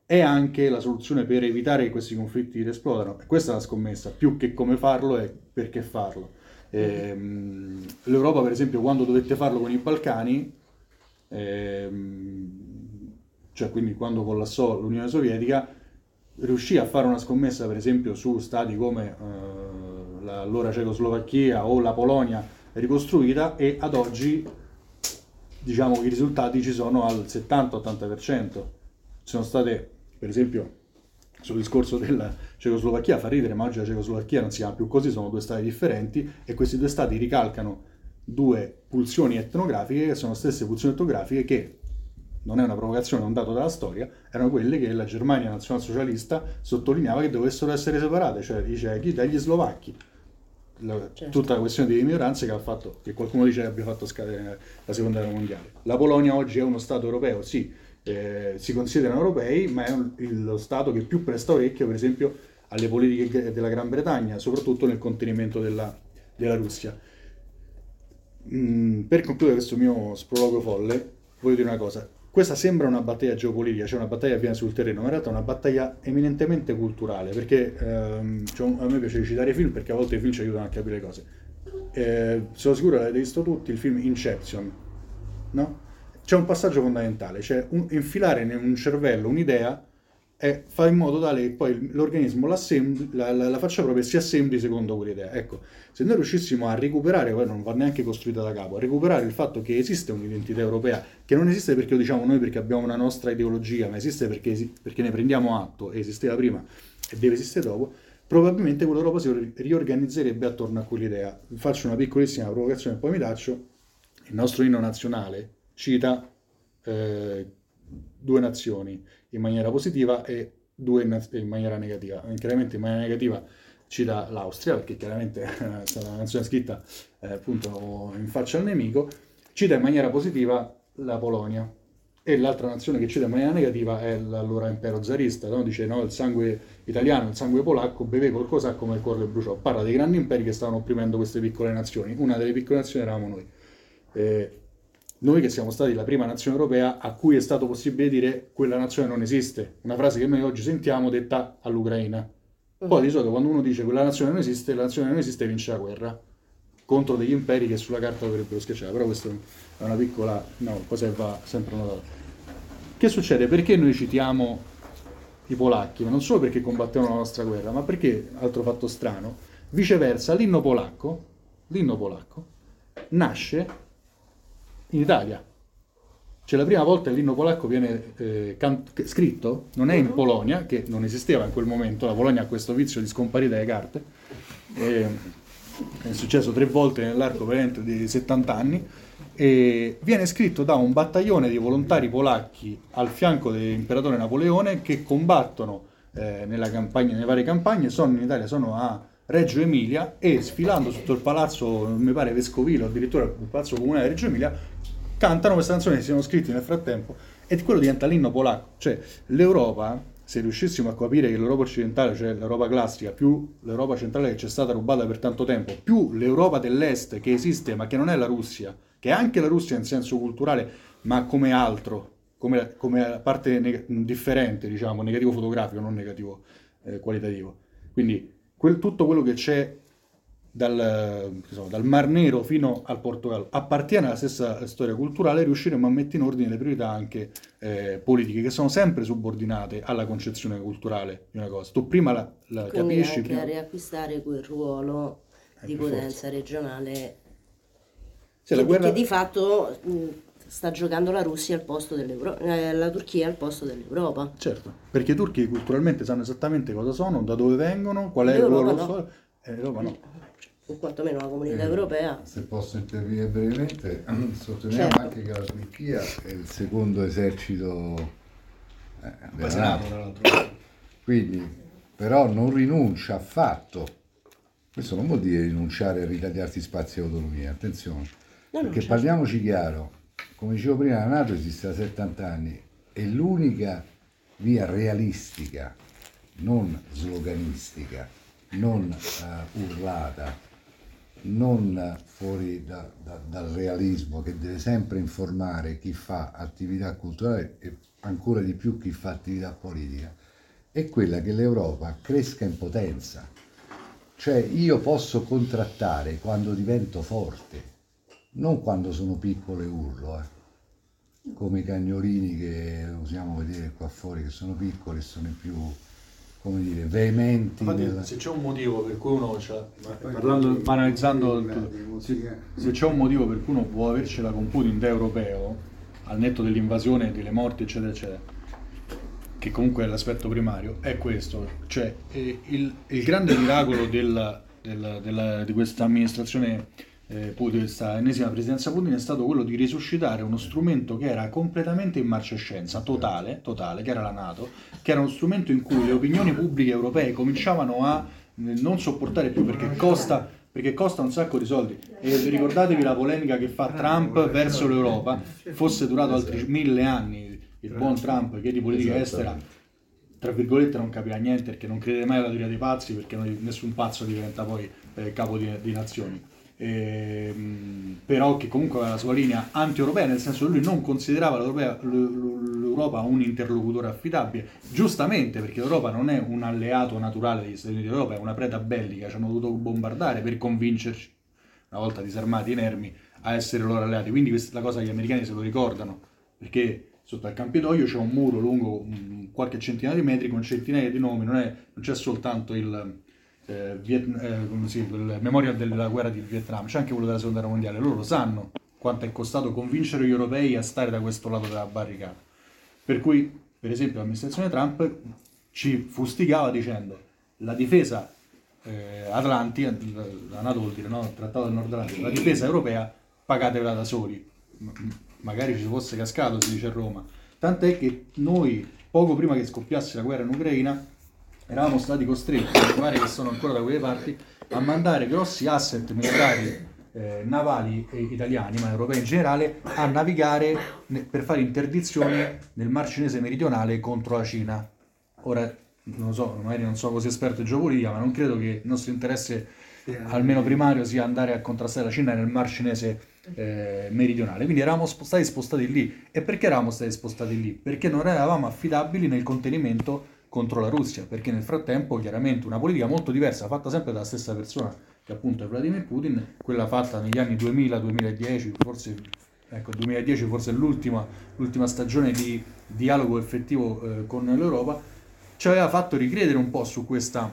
è anche la soluzione per evitare che questi conflitti esplodano. E questa è la scommessa, più che come farlo è perché farlo. Ehm, L'Europa, per esempio, quando dovette farlo con i Balcani, ehm, cioè quindi quando collassò l'Unione Sovietica, riuscì a fare una scommessa, per esempio, su stati come eh, la- allora Cecoslovacchia o la Polonia ricostruita e ad oggi diciamo i risultati ci sono al 70-80%. Ci sono state, per esempio, sul discorso della Cecoslovacchia, fa ridere, ma oggi la Cecoslovacchia non si chiama più così, sono due stati differenti e questi due stati ricalcano due pulsioni etnografiche che sono le stesse pulsioni etnografiche che non è una provocazione, è un dato della storia, erano quelle che la Germania nazionalsocialista sottolineava che dovessero essere separate, cioè i cechi dagli slovacchi. La- Certo. Tutta la questione di minoranze che ha fatto, che qualcuno dice che abbia fatto scadere la seconda guerra mondiale. La Polonia oggi è uno Stato europeo, sì, eh, si considerano europei, ma è un- lo Stato che più presta orecchio, per esempio, alle politiche della Gran Bretagna, soprattutto nel contenimento della, della Russia. Mm, per concludere questo mio sprologo folle, voglio dire una cosa. questa sembra una battaglia geopolitica, cioè una battaglia che avviene sul terreno, ma in realtà è una battaglia eminentemente culturale, perché ehm, cioè, a me piace citare i film perché a volte i film ci aiutano a capire le cose. Eh, sono sicuro che l'avete visto tutti, il film Inception, no? C'è un passaggio fondamentale, cioè un- infilare in un cervello un'idea e fa in modo tale che poi l'organismo la, la- faccia proprio e si assembli secondo quell'idea. Ecco, se noi riuscissimo a recuperare, poi non va neanche costruita da capo, a recuperare il fatto che esiste un'identità europea, che non esiste perché lo diciamo noi perché abbiamo una nostra ideologia, ma esiste perché, perché ne prendiamo atto, esisteva prima e deve esistere dopo, probabilmente quell'Europa si ri- riorganizzerebbe attorno a quell'idea. Faccio una piccolissima provocazione e poi mi taccio. Il nostro inno nazionale cita eh, due nazioni in maniera positiva e due in, maniera negativa. Chiaramente in maniera negativa cita l'Austria, perché chiaramente <laughs> è stata una nazione scritta eh, appunto in faccia al nemico, cita in maniera positiva la Polonia. E l'altra nazione che cita in maniera negativa è l'allora impero zarista, no? dice no, il sangue italiano, il sangue polacco beve qualcosa come il cuore bruciò. Parla dei grandi imperi che stavano opprimendo queste piccole nazioni. Una delle piccole nazioni eravamo noi. Eh, noi che siamo stati la prima nazione europea a cui è stato possibile dire quella nazione non esiste, una frase che noi oggi sentiamo detta all'Ucraina. Poi di solito quando uno dice quella nazione non esiste, la nazione non esiste vince la guerra contro degli imperi che sulla carta dovrebbero schiacciare, però questa è una piccola no, cosa che va sempre notata. Che succede? Perché noi citiamo i polacchi? Ma non solo perché combattevano la nostra guerra, ma perché, altro fatto strano, viceversa, l'inno polacco, l'inno polacco nasce in Italia. Cioè la prima volta l'inno polacco viene eh, can- scritto, non è in Polonia, che non esisteva in quel momento, la Polonia ha questo vizio di scomparire dalle carte, e è successo tre volte nell'arco di 70 anni, e viene scritto da un battaglione di volontari polacchi al fianco dell'imperatore Napoleone che combattono eh, nella campagna, nelle varie campagne, sono in Italia, sono a Reggio Emilia e sfilando sotto il palazzo, mi pare vescovile addirittura il palazzo comunale di Reggio Emilia, cantano queste canzoni che si sono scritte nel frattempo e quello diventa l'inno polacco. Cioè l'Europa, se riuscissimo a capire che l'Europa occidentale, cioè l'Europa classica, più l'Europa centrale che ci è stata rubata per tanto tempo, più l'Europa dell'Est che esiste ma che non è la Russia, che è anche la Russia in senso culturale, ma come altro, come, come parte neg- differente, diciamo, negativo fotografico, non negativo eh, qualitativo. Quindi quel- tutto quello che c'è dal, so, dal Mar Nero fino al Portogallo appartiene alla stessa storia culturale, riusciremo a mettere in ordine le priorità anche eh, politiche che sono sempre subordinate alla concezione culturale di una cosa. Tu prima la, la Quindi capisci, anche prima... a riacquistare quel ruolo Eh, di per forza. potenza regionale Sì, la che, guerra- che di fatto mh, sta giocando la Russia al posto dell'Europa, la Turchia al posto dell'Europa. Certo, perché i turchi culturalmente sanno esattamente cosa sono, da dove vengono, qual è il loro no. storico. Eh, l'Europa no. O quantomeno la comunità Eh, europea. Se posso intervenire brevemente, <clears throat> sottolineiamo Certo. anche che la Turchia è il secondo esercito eh, della NATO. tra l'altro. Quindi, però non rinuncia affatto. Questo non vuol dire rinunciare a ritagliarsi spazi e autonomia, attenzione. No, no, perché certo. parliamoci chiaro, come dicevo prima, la Nato esiste da 70 anni e l'unica via realistica, non sloganistica, non eh, urlata, non fuori da- da- dal realismo che deve sempre informare chi fa attività culturale e ancora di più chi fa attività politica, è quella che l'Europa cresca in potenza. Cioè io posso contrattare quando divento forte, non quando sono piccolo e urlo, eh. come i cagnolini che usiamo vedere qua fuori, che sono piccoli e sono i più, come dire, veementi. Infatti, nella- se c'è un motivo per cui uno, cioè, parlando, banalizzando, se, se c'è un motivo per cui uno può avercela con Putin da europeo, al netto dell'invasione, delle morti, eccetera, eccetera, che comunque è l'aspetto primario, è questo. Cioè, eh, il, il grande miracolo della- della- della- di questa amministrazione eh, Putin, questa ennesima presidenza Putin, è stato quello di risuscitare uno strumento che era completamente in marcescenza, totale, totale, che era la Nato, che era uno strumento in cui le opinioni pubbliche europee cominciavano a eh, non sopportare più perché costa, perché costa un sacco di soldi. E ricordatevi la polemica che fa Trump verso l'Europa, fosse durato altri mille anni il buon Trump che di politica estera tra virgolette non capirà niente perché non crede mai alla teoria dei pazzi perché nessun pazzo diventa poi eh, capo di, di nazioni ehm, però che comunque aveva la sua linea anti-europea, nel senso che lui non considerava l'Europa un interlocutore affidabile, giustamente perché l'Europa non è un alleato naturale degli Stati Uniti d'Europa, è una preda bellica, ci hanno dovuto bombardare per convincerci, una volta disarmati inermi, a essere loro alleati. Quindi questa è la cosa che gli americani se lo ricordano, perché sotto al Campidoglio c'è un muro lungo qualche centinaio di metri con centinaia di nomi, non, è- non c'è soltanto il, eh, Viet- eh, dice, il memorial della guerra di Vietnam, c'è anche quello della seconda guerra mondiale, loro lo sanno quanto è costato convincere gli europei a stare da questo lato della barricata. Per cui, per esempio, l'amministrazione Trump ci fustigava dicendo la difesa eh, Atlantica, la NATO vuol dire no? il Trattato del Nord Atlantico, la difesa europea pagatevela da soli. M- magari ci fosse cascato, si dice a Roma. Tant'è che noi, poco prima che scoppiasse la guerra in Ucraina, eravamo stati costretti, pare che sono ancora da quelle parti, a mandare grossi asset militari eh, navali eh, italiani, ma europei in generale, a navigare ne- per fare interdizione nel Mar Cinese meridionale contro la Cina. Ora, non lo so, magari non sono così esperto in geopolitica, ma non credo che il nostro interesse, almeno primario, sia andare a contrastare la Cina nel Mar Cinese eh, meridionale. Quindi eravamo sp- stati spostati lì. E perché eravamo stati spostati lì? Perché non eravamo affidabili nel contenimento contro la Russia, perché nel frattempo chiaramente una politica molto diversa, fatta sempre dalla stessa persona che appunto è Vladimir Putin, quella fatta negli anni 2000-2010, forse ecco, 2010 forse è l'ultima, l'ultima stagione di dialogo effettivo eh, con l'Europa, ci aveva fatto ricredere un po' su questa,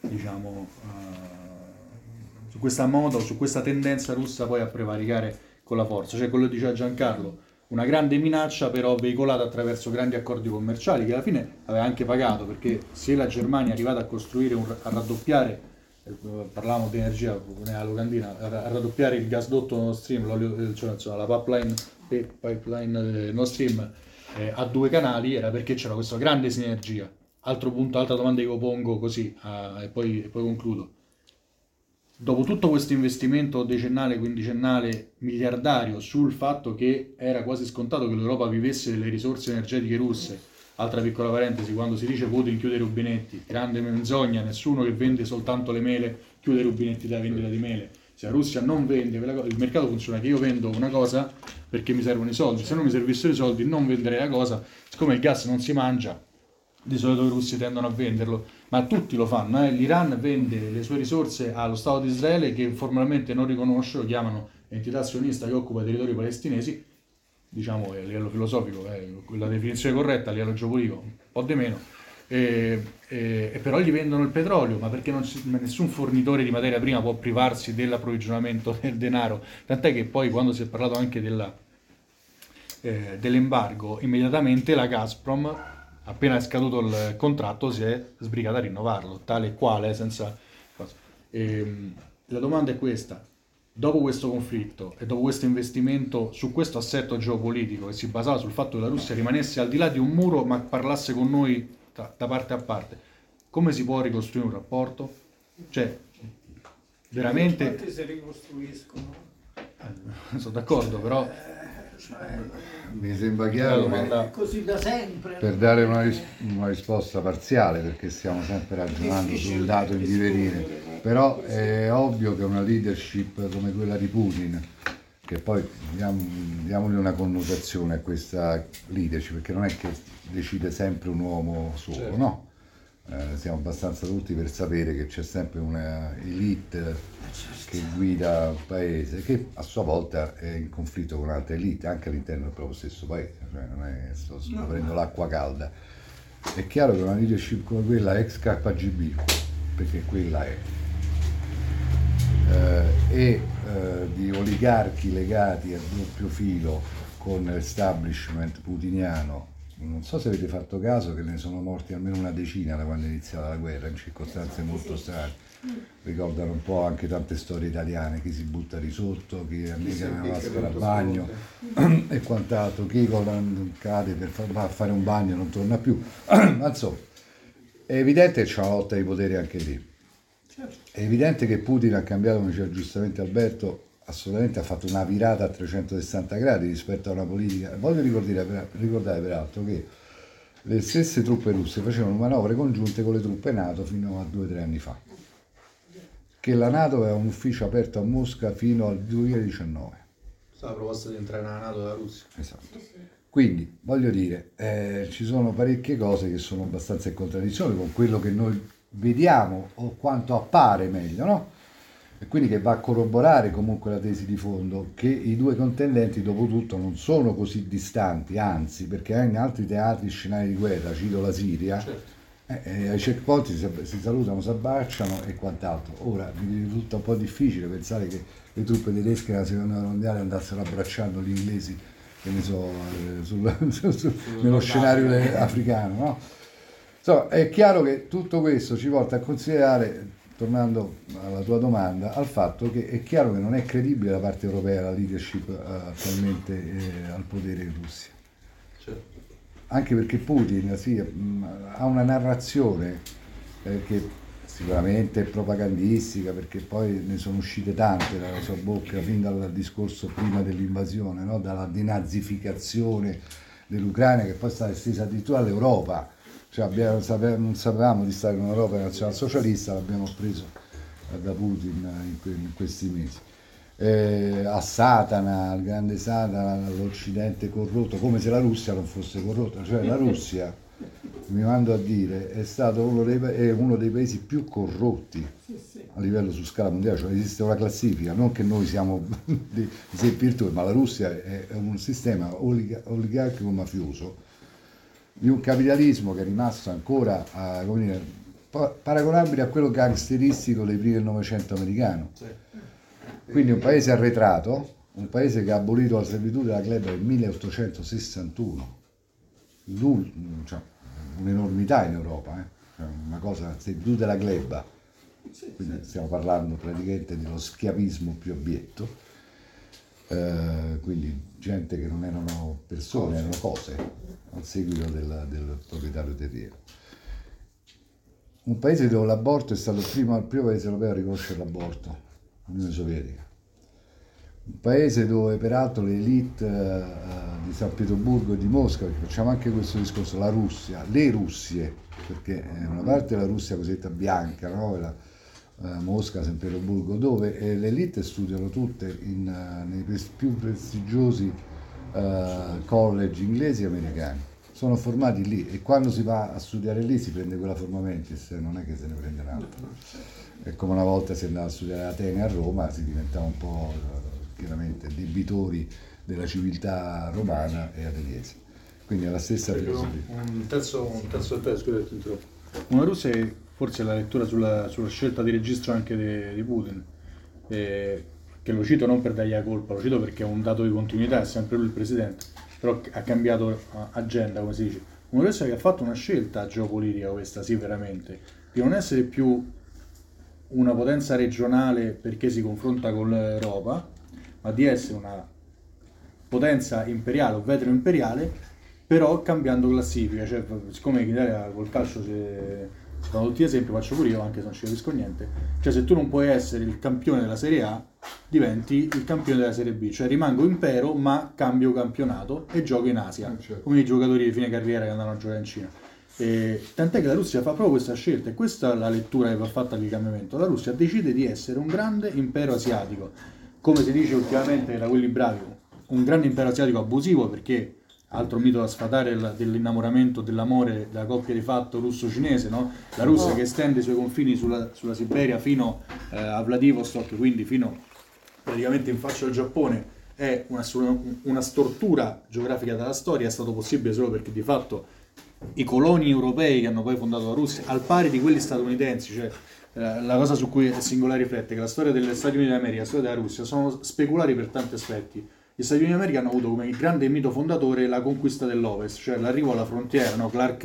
diciamo, eh, su questa moda, su questa tendenza russa poi a prevaricare con la forza. Cioè quello che diceva Giancarlo, una grande minaccia però veicolata attraverso grandi accordi commerciali che alla fine aveva anche pagato, perché se la Germania è arrivata a costruire, un- a raddoppiare, eh, parlavamo di energia, nella locandina, a raddoppiare il gasdotto Nord Stream, eh, cioè, insomma, la pipeline, pipeline eh, Nord Stream eh, a due canali, era perché c'era questa grande sinergia. Altro punto, altra domanda che io pongo così, ah, e, poi, e poi concludo. Dopo tutto questo investimento decennale, quindicennale, miliardario sul fatto che era quasi scontato che l'Europa vivesse delle risorse energetiche russe, altra piccola parentesi, quando si dice Putin chiude i rubinetti, grande menzogna, nessuno che vende soltanto le mele chiude i rubinetti della vendita di mele. Se la Russia non vende, il mercato funziona che io vendo una cosa perché mi servono i soldi, se non mi servissero i soldi non venderei la cosa, siccome il gas non si mangia, di solito i russi tendono a venderlo, ma tutti lo fanno. eh. L'Iran vende le sue risorse allo Stato di Israele che formalmente non riconosce, lo chiamano entità sionista che occupa i territori palestinesi, diciamo a livello filosofico, è la definizione corretta, a livello geopolitico un po' di meno, e, e- e però gli vendono il petrolio, ma perché ma nessun fornitore di materia prima può privarsi dell'approvvigionamento del denaro, tant'è che poi quando si è parlato anche della, eh, dell'embargo, immediatamente la Gazprom, appena è scaduto il contratto, si è sbrigata a rinnovarlo, tale e quale, senza... cosa. Ehm, la domanda è questa. Dopo questo conflitto e dopo questo investimento su questo assetto geopolitico che si basava sul fatto che la Russia rimanesse al di là di un muro ma parlasse con noi da, da parte a parte, come si può ricostruire un rapporto? Cioè, veramente... Quanti si ricostruiscono? Eh, sono d'accordo, però Mi sembra chiaro che così da sempre. per dare una, ris- una risposta parziale, perché stiamo sempre ragionando sul dato in divenire, però è ovvio che una leadership come quella di Putin, che poi diamo, diamogli una connotazione a questa leadership, perché non è che decide sempre un uomo solo, Certo. no? Eh, siamo abbastanza adulti per sapere che c'è sempre una elite che guida il paese, che a sua volta è in conflitto con altre elite, anche all'interno del proprio stesso paese, cioè non è che sto scoprendo l'acqua calda. È chiaro che una leadership come quella ex KGB, perché quella è, eh, e eh, di oligarchi legati a doppio filo con l'establishment putiniano. Non so se avete fatto caso che ne sono morti almeno una decina da quando è iniziata la guerra, in circostanze molto strane. Ricordano un po' anche tante storie italiane, chi si butta di sotto, chi annega nella vasca da bagno <clears throat> e quant'altro, chi cade per fa- va a fare un bagno e non torna più. <clears throat> Ma insomma, è evidente che c'è una lotta di potere anche lì. È evidente che Putin ha cambiato, come diceva giustamente Alberto, assolutamente ha fatto una virata a 360 gradi rispetto a una politica. Voglio ricordare, ricordare peraltro che le stesse truppe russe facevano manovre congiunte con le truppe NATO fino a due o tre anni fa. che la Nato aveva un ufficio aperto a Mosca fino al 2019. La proposta di entrare nella Nato dalla Russia. Esatto. Quindi, voglio dire, eh, ci sono parecchie cose che sono abbastanza in contraddizione con quello che noi vediamo o quanto appare meglio, no? E quindi che va a corroborare comunque la tesi di fondo che i due contendenti dopo tutto non sono così distanti, anzi, perché in altri teatri scenari di guerra, cito la Siria, eh, eh, ai checkpoint si, si salutano, si abbracciano e quant'altro. Ora mi risulta un po' difficile pensare che le truppe tedesche nella seconda guerra mondiale andassero abbracciando gli inglesi, che ne so, eh, sul- <laughs> sul- sul- nello scenario africano, no? Insomma, è chiaro che tutto questo ci porta a considerare, tornando alla tua domanda, al fatto che è chiaro che non è credibile da parte europea la leadership eh, attualmente eh, al potere in Russia. Certo. Anche perché Putin sì, mh, ha una narrazione eh, che sicuramente è propagandistica, perché poi ne sono uscite tante dalla sua bocca fin dal discorso prima dell'invasione, no? dalla denazificazione dell'Ucraina che poi è stata estesa addirittura all'Europa. Cioè abbiamo- non sapevamo di stare in un'Europa nazionalsocialista, l'abbiamo preso da Putin in, que- in questi mesi. Eh, a Satana, al grande Satana, all'Occidente corrotto, come se la Russia non fosse corrotta. Cioè la Russia, mi mando a dire, è stato uno dei, è uno dei paesi più corrotti a livello su scala mondiale, cioè esiste una classifica, non che noi siamo <laughs> dei esempi virtuosi, ma la Russia è un sistema oliga- oligarchico mafioso di un capitalismo che è rimasto ancora a, come dire, pa- paragonabile a quello gangsteristico dei primi del Novecento americano. Quindi un paese arretrato, un paese che ha abolito la servitù della gleba nel 1861, L'ul- cioè, un'enormità in Europa, eh? Cioè, una cosa, servitù della gleba, quindi stiamo parlando praticamente dello schiavismo più abietto, Eh, quindi gente che non erano persone, erano cose, al seguito del, del proprietario terriero. Un paese dove l'aborto è stato il primo, il primo paese europeo a riconoscere l'aborto, l'Unione Sovietica. Un paese dove peraltro le elite eh, di San Pietroburgo e di Mosca, facciamo anche questo discorso, la Russia, le Russie, perché eh, una parte è la Russia cosiddetta bianca, no? la, eh, Mosca, San Pietroburgo, dove eh, le elite studiano tutte in, nei più prestigiosi eh, college inglesi e americani. Sono formati lì e quando si va a studiare lì si prende quella forma mentis, non è che se ne prende un'altra. È come una volta si andava a studiare a Atene a Roma, si diventava un po' eh, chiaramente debitori della civiltà romana e ateniese. Quindi è la stessa filosofia. Un terzo, un terzo dettaglio, scusa che ti interrompo. Una Russia è forse la lettura sulla, sulla scelta di registro anche di, di Putin, eh, che lo cito non per dargli la colpa, lo cito perché è un dato di continuità, è sempre lui il presidente, però ha cambiato eh, agenda, come si dice. Una Russia che ha fatto una scelta geopolitica, questa sì veramente, di non essere più una potenza regionale perché si confronta con l'Europa, ma di essere una potenza imperiale o vetro imperiale, però cambiando classifica, cioè siccome in Italia col calcio se sono tutti esempi, faccio pure io anche se non ci capisco niente, cioè se tu non puoi essere il campione della Serie A, diventi il campione della Serie B, cioè rimango impero ma cambio campionato e gioco in Asia, Eh, certo. come i giocatori di fine carriera che andavano a giocare in Cina. E tant'è che la Russia fa proprio questa scelta e questa è la lettura che va fatta al cambiamento. La Russia decide di essere un grande impero asiatico, come si dice ultimamente da quelli bravi, un grande impero asiatico abusivo perché altro mito da sfatare il- dell'innamoramento, dell'amore della coppia di fatto russo-cinese, no? La Russia che estende i suoi confini sulla, sulla Siberia fino eh, a Vladivostok, quindi fino praticamente in faccia al Giappone, è una, una stortura geografica della storia, è stato possibile solo perché di fatto i coloni europei che hanno poi fondato la Russia, al pari di quelli statunitensi, cioè eh, la cosa su cui è singolare riflettere, che la storia degli Stati Uniti d'America e la storia della Russia sono speculari per tanti aspetti. Gli Stati Uniti d'America hanno avuto come grande mito fondatore la conquista dell'Ovest, cioè l'arrivo alla frontiera, no? Clark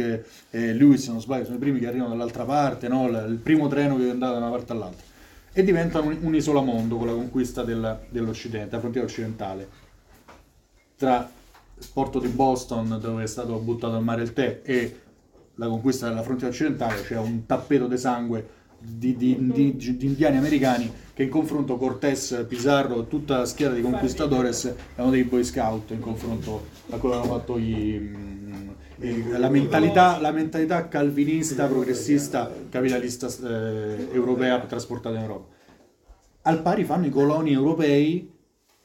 e Lewis, se non sbaglio, sono i primi che arrivano dall'altra parte, no? il primo treno che è andato da una parte all'altra, e diventano un, un isolamondo con la conquista del- dell'Occidente, la frontiera occidentale tra il porto di Boston dove è stato buttato al mare il tè e la conquista della frontiera occidentale c'è un tappeto di sangue di, di- di- di indiani americani che in confronto Cortés, Pizarro tutta la schiera di conquistadores erano dei boy scout in confronto a quello che hanno fatto gli, mm, la, mentalità, la mentalità calvinista, progressista, capitalista eh, europea trasportata in Europa. al pari fanno i coloni europei,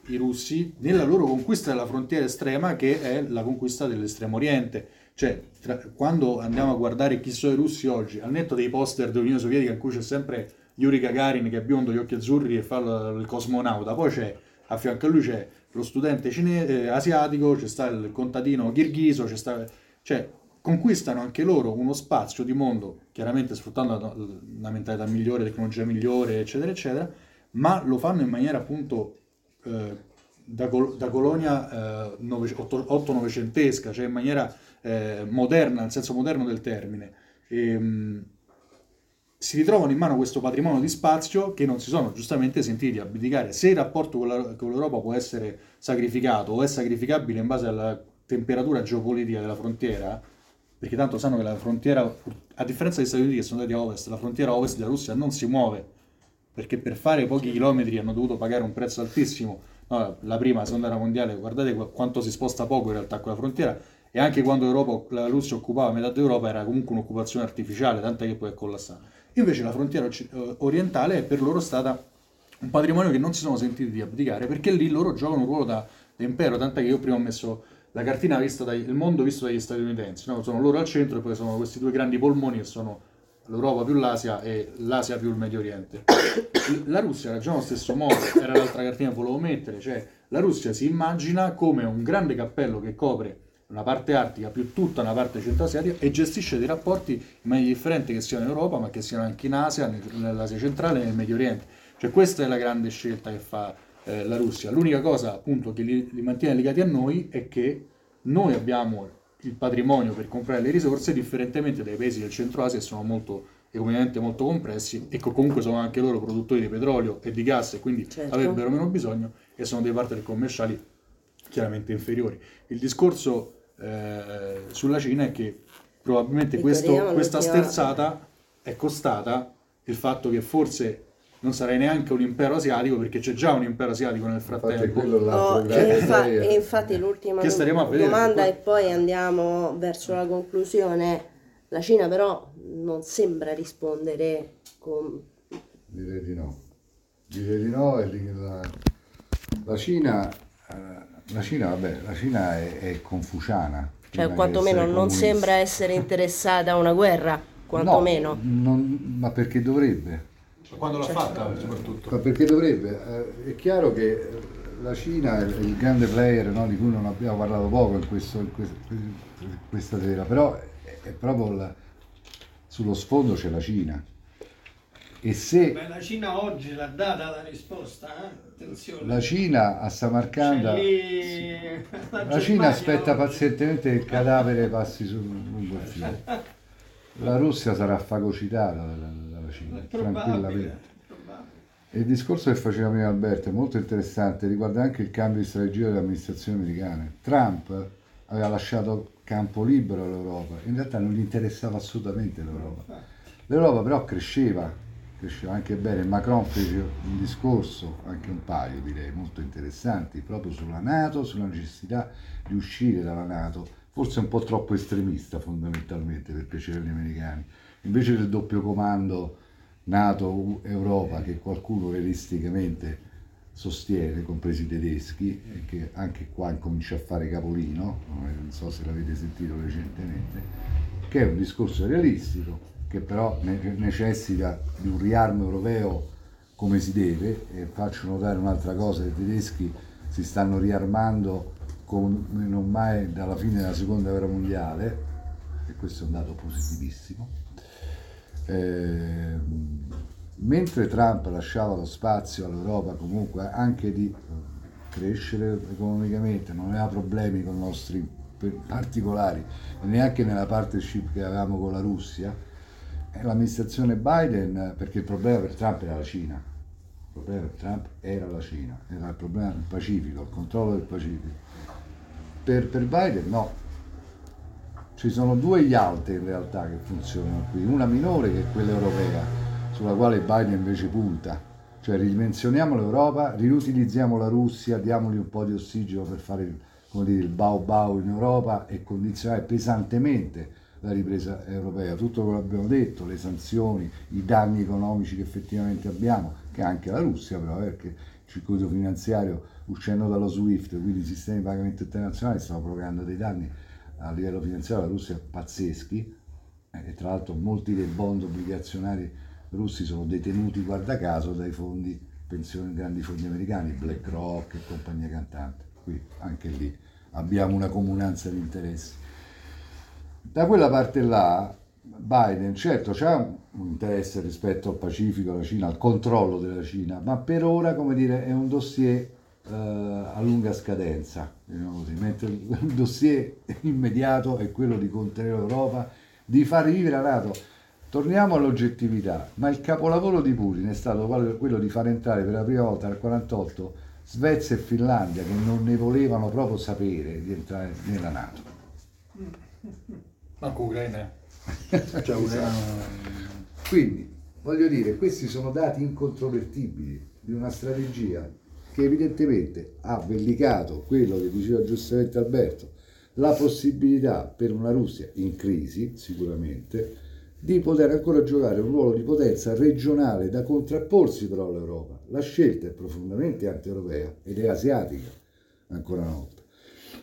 i russi, nella loro conquista della frontiera estrema che è la conquista dell'estremo oriente. Cioè, tra- quando andiamo a guardare chi sono i russi oggi, al netto dei poster dell'Unione Sovietica in cui c'è sempre Yuri Gagarin che è biondo, gli occhi azzurri e fa il, cosmonauta, poi c'è a fianco a lui c'è lo studente cine- eh, asiatico, c'è sta il contadino kirghiso, c'è sta... cioè conquistano anche loro uno spazio di mondo, chiaramente sfruttando la mentalità migliore, tecnologia migliore, eccetera, eccetera, ma lo fanno in maniera appunto eh, da, col- da colonia eh, nove- otto- otto-novecentesca, cioè in maniera eh, moderna, nel senso moderno del termine. E, mh, si ritrovano in mano questo patrimonio di spazio che non si sono giustamente sentiti abdicare. Se il rapporto con, la- con l'Europa può essere sacrificato o è sacrificabile in base alla temperatura geopolitica della frontiera, perché tanto sanno che la frontiera, a differenza degli Stati Uniti che sono andati a ovest, la frontiera ovest della Russia non si muove, perché per fare pochi chilometri hanno dovuto pagare un prezzo altissimo. No, la prima, la seconda guerra mondiale, guardate qu- quanto si sposta poco in realtà con la frontiera, e anche quando l'Europa- la Russia occupava metà d'Europa era comunque un'occupazione artificiale, tant'è che poi è collassata. Invece la frontiera eh, orientale è per loro stata un patrimonio che non si sono sentiti di abdicare, perché lì loro giocano un ruolo da, da impero, tant'è che io prima ho messo la cartina vista dai, il mondo visto dagli statunitensi, no? sono loro al centro e poi sono questi due grandi polmoni che sono l'Europa più l'Asia e l'Asia più il Medio Oriente. La Russia ragiona allo stesso modo, era l'altra cartina che volevo mettere, cioè la Russia si immagina come un grande cappello che copre una parte artica più tutta una parte centroasiatica e gestisce dei rapporti in maniera differente che siano in Europa ma che siano anche in Asia, nel- nell'Asia centrale e nel Medio Oriente. Cioè questa è la grande scelta che fa eh, la Russia. L'unica cosa appunto che li, li mantiene legati a noi è che noi abbiamo il patrimonio per comprare le risorse differentemente dai paesi del centro Asia che sono molto economicamente molto compressi e che comunque sono anche loro produttori di petrolio e di gas e quindi Certo. avrebbero meno bisogno e sono dei partner commerciali chiaramente inferiori. Il discorso eh, sulla Cina è che probabilmente questo- questa sterzata è costata il fatto che forse non sarei neanche un impero asiatico perché c'è già un impero asiatico nel frattempo. Oh, grande e, infa- player. e infatti l'ultima vedere, domanda e poi andiamo verso la conclusione. La Cina però non sembra rispondere con... Direi di no. Direi di no la, la Cina, eh, la Cina, vabbè, la Cina è, è confuciana. Cioè quantomeno non comunista. sembra essere interessata a una guerra, quantomeno. No, non- ma perché dovrebbe? Quando l'ha fatta soprattutto. Ma perché dovrebbe? Eh, è chiaro che la Cina è il grande player no, di cui non abbiamo parlato poco in, questo- in quest- in questa sera, però è, è proprio la- sullo sfondo c'è la Cina. E se Beh, la Cina oggi l'ha data la risposta, eh? attenzione. la Cina a Samarcanda... Lì <laughs> La Germania Cina aspetta oggi. pazientemente che il cadavere passi sul lungo il filo. La Russia sarà fagocitata dalla, Cina, tranquillamente. il discorso che faceva prima Alberto è molto interessante, riguarda anche il cambio di strategia delle amministrazioni americane. Trump aveva lasciato campo libero all'Europa, in realtà non gli interessava assolutamente l'Europa. L'Europa però cresceva, cresceva anche bene. Macron fece un discorso, anche un paio direi, molto interessanti, proprio sulla Nato, sulla necessità di uscire dalla Nato, forse un po' troppo estremista fondamentalmente per piacere agli americani. Invece del doppio comando NATO-Europa che qualcuno realisticamente sostiene, compresi i tedeschi, e che anche qua incomincia a fare capolino, non so se l'avete sentito recentemente, che è un discorso realistico, che però ne- necessita di un riarmo europeo come si deve, e faccio notare un'altra cosa, i tedeschi si stanno riarmando come non mai dalla fine della seconda guerra mondiale, e questo è un dato positivissimo. Ehm, mentre Trump lasciava lo spazio all'Europa comunque anche di eh, crescere economicamente, non aveva problemi con i nostri particolari, neanche nella partnership che avevamo con la Russia, l'amministrazione Biden, eh, perché il problema per Trump era la Cina, il problema per Trump era la Cina, era il problema del Pacifico, il controllo del Pacifico. Per, per Biden no, ci sono due Yalte in realtà che funzionano qui, una minore che è quella europea, sulla quale Biden invece punta, cioè ridimensioniamo l'Europa, riutilizziamo la Russia, diamogli un po' di ossigeno per fare il, come dire, il bau bau in Europa e condizionare pesantemente la ripresa europea, tutto quello che abbiamo detto, le sanzioni, i danni economici che effettivamente abbiamo, che che anche la Russia però, perché il circuito finanziario uscendo dallo SWIFT, quindi i sistemi di pagamento internazionali, stanno provocando dei danni a livello finanziario alla Russia pazzeschi eh, e tra l'altro molti dei bond obbligazionari russi sono detenuti, guarda caso, dai fondi, pensioni, grandi fondi americani, BlackRock e compagnia cantante. Qui anche lì abbiamo una comunanza di interessi. Da quella parte là Biden certo c'ha un interesse rispetto al Pacifico, alla Cina, al controllo della Cina, ma per ora come dire è un dossier eh, a lunga scadenza, diciamo così, mentre il <laughs> dossier immediato è quello di contenere l'Europa, di far rivivere la Nato. Torniamo all'oggettività, ma il capolavoro di Putin è stato quello di far entrare per la prima volta nel 1948 Svezia e Finlandia che non ne volevano proprio sapere di entrare nella Nato. <laughs> Manco Ucraina. <laughs> Cioè, Ucraina... Quindi, voglio dire, questi sono dati incontrovertibili di una strategia che evidentemente ha vellicato quello che diceva giustamente Alberto, la possibilità per una Russia in crisi, sicuramente, di poter ancora giocare un ruolo di potenza regionale da contrapporsi però all'Europa. La scelta è profondamente anti-europea ed è asiatica, ancora una volta.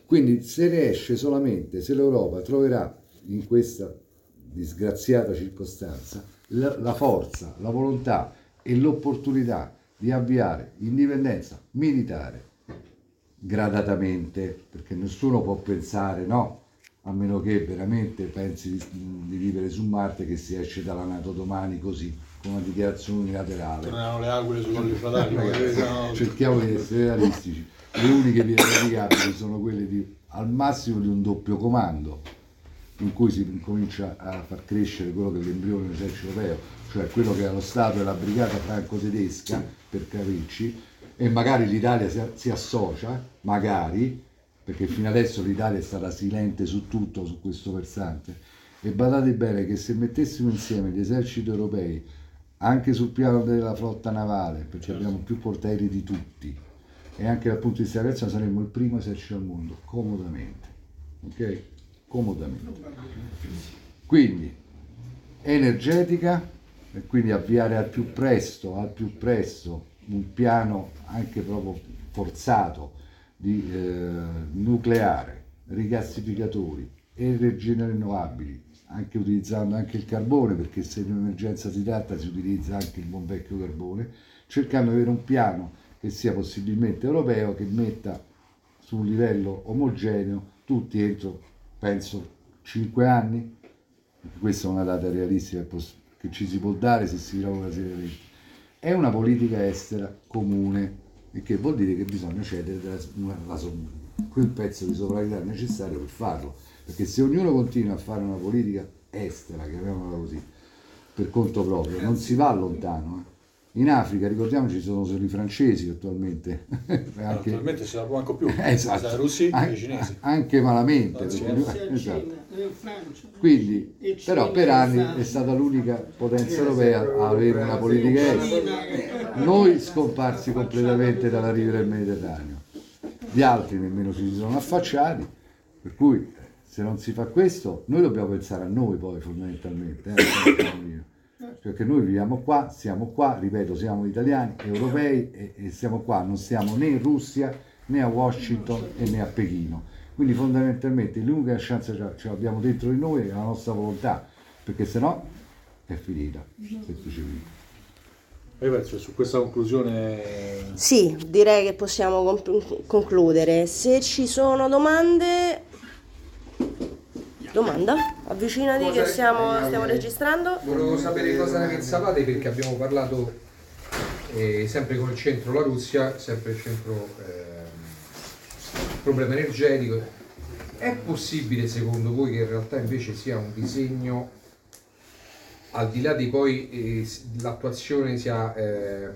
Quindi se ne esce solamente se l'Europa troverà in questa disgraziata circostanza la, la forza, la volontà e l'opportunità di avviare indipendenza militare gradatamente, perché nessuno può pensare no, a meno che veramente pensi di, di, vivere su Marte che si esce dalla Nato domani così, con una dichiarazione unilaterale. Tornano le sui colli fratelli. Cerchiamo di essere realistici. Le uniche vie praticabili sono quelle di, al massimo di un doppio comando, in cui si comincia a far crescere quello che è l'embrione dell'esercito europeo, cioè quello che è lo Stato e la brigata franco-tedesca, per capirci, e magari l'Italia si, si associa, magari, perché fino adesso l'Italia è stata silente su tutto, su questo versante. E badate bene che se mettessimo insieme gli eserciti europei, anche sul piano della flotta navale, perché certo. abbiamo più portaerei di tutti, e anche dal punto di vista della saremmo il primo esercito al mondo, comodamente. Ok? Comodamente. Quindi, energetica, e quindi avviare al più presto, al più presto un piano anche proprio forzato di eh, nucleare, rigassificatori, energie rinnovabili, anche utilizzando anche il carbone, perché se in un'emergenza si tratta si utilizza anche il buon vecchio carbone, cercando di avere un piano che sia possibilmente europeo, che metta su un livello omogeneo tutti entro, penso, 5 anni, questa è una data realistica che ci si può dare se si lavora seriamente. È una politica estera comune il che vuol dire che bisogna cedere la, la, quel pezzo di sovranità necessario per farlo, perché se ognuno continua a fare una politica estera, chiamiamola così, per conto proprio, non si va lontano. Eh. In Africa, ricordiamoci, sono solo i francesi attualmente. <laughs> anche... attualmente se la può anche più, esatto. i russi e i cinesi. Anche malamente. Perché... Esatto. Quindi, però per anni è stata l'unica potenza europea a avere una politica estera. Noi scomparsi completamente dalla riva del Mediterraneo. Gli altri nemmeno si sono affacciati, per cui se non si fa questo, noi dobbiamo pensare a noi poi fondamentalmente. Eh, perché noi viviamo qua, siamo qua, ripeto, siamo italiani, europei e, e siamo qua, non siamo né in Russia né a Washington e né a Pechino. Quindi fondamentalmente l'unica chance ce l'abbiamo dentro di noi è la nostra volontà, perché se no è finita, semplicemente. Io penso su questa conclusione... Sì, direi che possiamo concludere. Se ci sono domande... Domanda? Avvicinati cosa, che stiamo, stiamo registrando. Volevo sapere cosa ne pensavate perché abbiamo parlato eh, sempre col centro la Russia, sempre il centro eh, problema energetico. È possibile secondo voi che in realtà invece sia un disegno al di là di poi eh, l'attuazione sia, eh,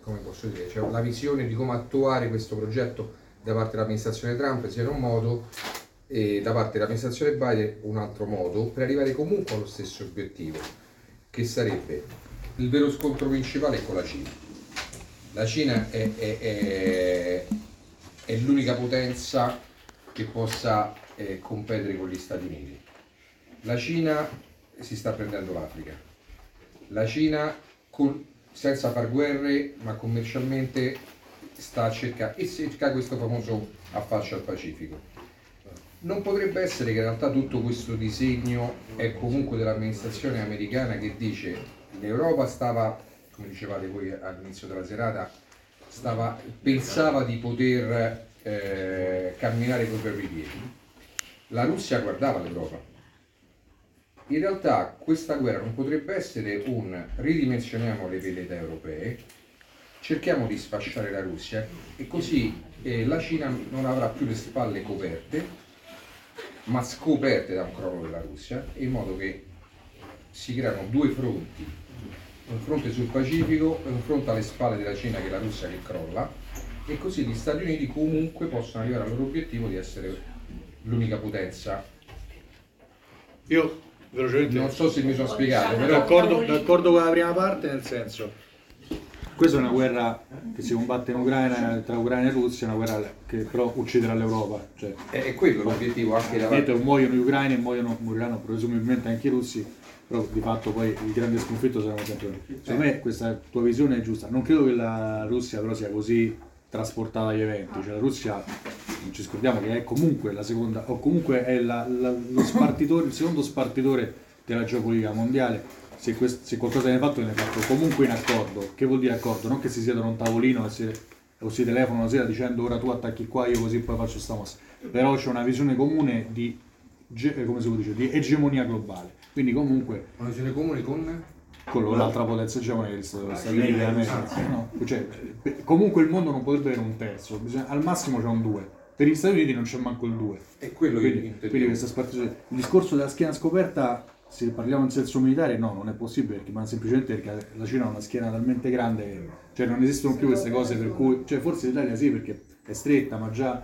come posso dire, cioè la visione di come attuare questo progetto da parte dell'amministrazione Trump sia in un modo e da parte dell'amministrazione Biden un altro modo per arrivare comunque allo stesso obiettivo, che sarebbe il vero scontro principale con la Cina. La Cina è, è, è, è l'unica potenza che possa eh, competere con gli Stati Uniti. La Cina si sta prendendo l'Africa. La Cina con senza far guerre, ma commercialmente sta a cercare e cerca questo famoso affaccio al Pacifico. Non potrebbe essere che in realtà tutto questo disegno è comunque dell'amministrazione americana che dice l'Europa stava, come dicevate voi all'inizio della serata, stava, pensava di poter eh, camminare con i propri piedi. La Russia guardava l'Europa. In realtà questa guerra non potrebbe essere un ridimensioniamo le velleità europee, cerchiamo di sfasciare la Russia e così eh, la Cina non avrà più le spalle coperte, ma scoperte da un crollo della Russia, in modo che si creano due fronti, un fronte sul Pacifico e un fronte alle spalle della Cina che è la Russia che crolla, e così gli Stati Uniti comunque possono arrivare al loro obiettivo di essere l'unica potenza. Io velocemente Non so se mi sono spiegato, però d'accordo, d'accordo con la prima parte, nel senso questa è una guerra che si combatte in Ucraina, tra Ucraina e Russia, una guerra che però ucciderà l'Europa. Cioè, è quello l'obiettivo anche da Niente, muoiono gli ucraini e muoiono, moriranno presumibilmente anche i russi, però di fatto poi il grande sconfitto sarà sempre noi. Secondo me questa tua visione è giusta. Non credo che la Russia però sia così trasportata agli eventi, cioè la Russia non ci scordiamo che è comunque la seconda, o comunque è la- la- lo spartitore, il secondo spartitore della geopolitica mondiale. Se, quest- se qualcosa viene fatto, viene fatto comunque in accordo. Che vuol dire accordo? Non che si siedono a un tavolino e si, o si telefonano una sera dicendo ora tu attacchi qua, io così poi faccio sta mossa. Però c'è una visione comune di, ge- eh, come si può dire, di egemonia globale. Quindi comunque una visione comune con con l'altra potenza egemonica che Uniti d'America. No, cioè, comunque il mondo non potrebbe avere un terzo, bisogna- al massimo c'è un 2. Per gli Stati Uniti non c'è manco il 2. è quello che Quindi, intendevo. quindi questa spartizione. Il discorso della schiena scoperta, se parliamo in senso militare, no, non è possibile, perché, ma semplicemente perché la Cina ha una schiena talmente grande cioè, non esistono più queste cose per cui. Cioè, forse l'Italia sì, perché è stretta, ma già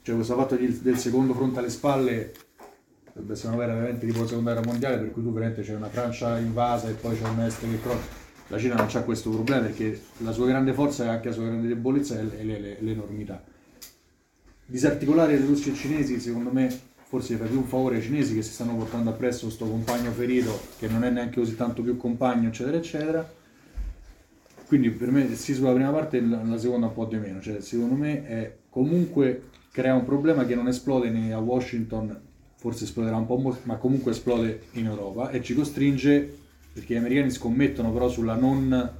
cioè, questo fatto del secondo fronte alle spalle dovrebbe essere una guerra veramente tipo la seconda guerra mondiale, per cui tu veramente c'è una Francia invasa e poi c'è un est che crolla. La Cina non c'ha questo problema perché la sua grande forza e anche la sua grande debolezza è l'enormità disarticolare i russi e i cinesi, secondo me, forse fa più un favore ai cinesi che si stanno portando appresso questo compagno ferito, che non è neanche così tanto più compagno, eccetera, eccetera. Quindi per me sì sulla prima parte, la, la seconda un po' di meno. Cioè, secondo me è comunque crea un problema che non esplode né a Washington, forse esploderà un po', ma comunque esplode in Europa e ci costringe, perché gli americani scommettono però sulla non,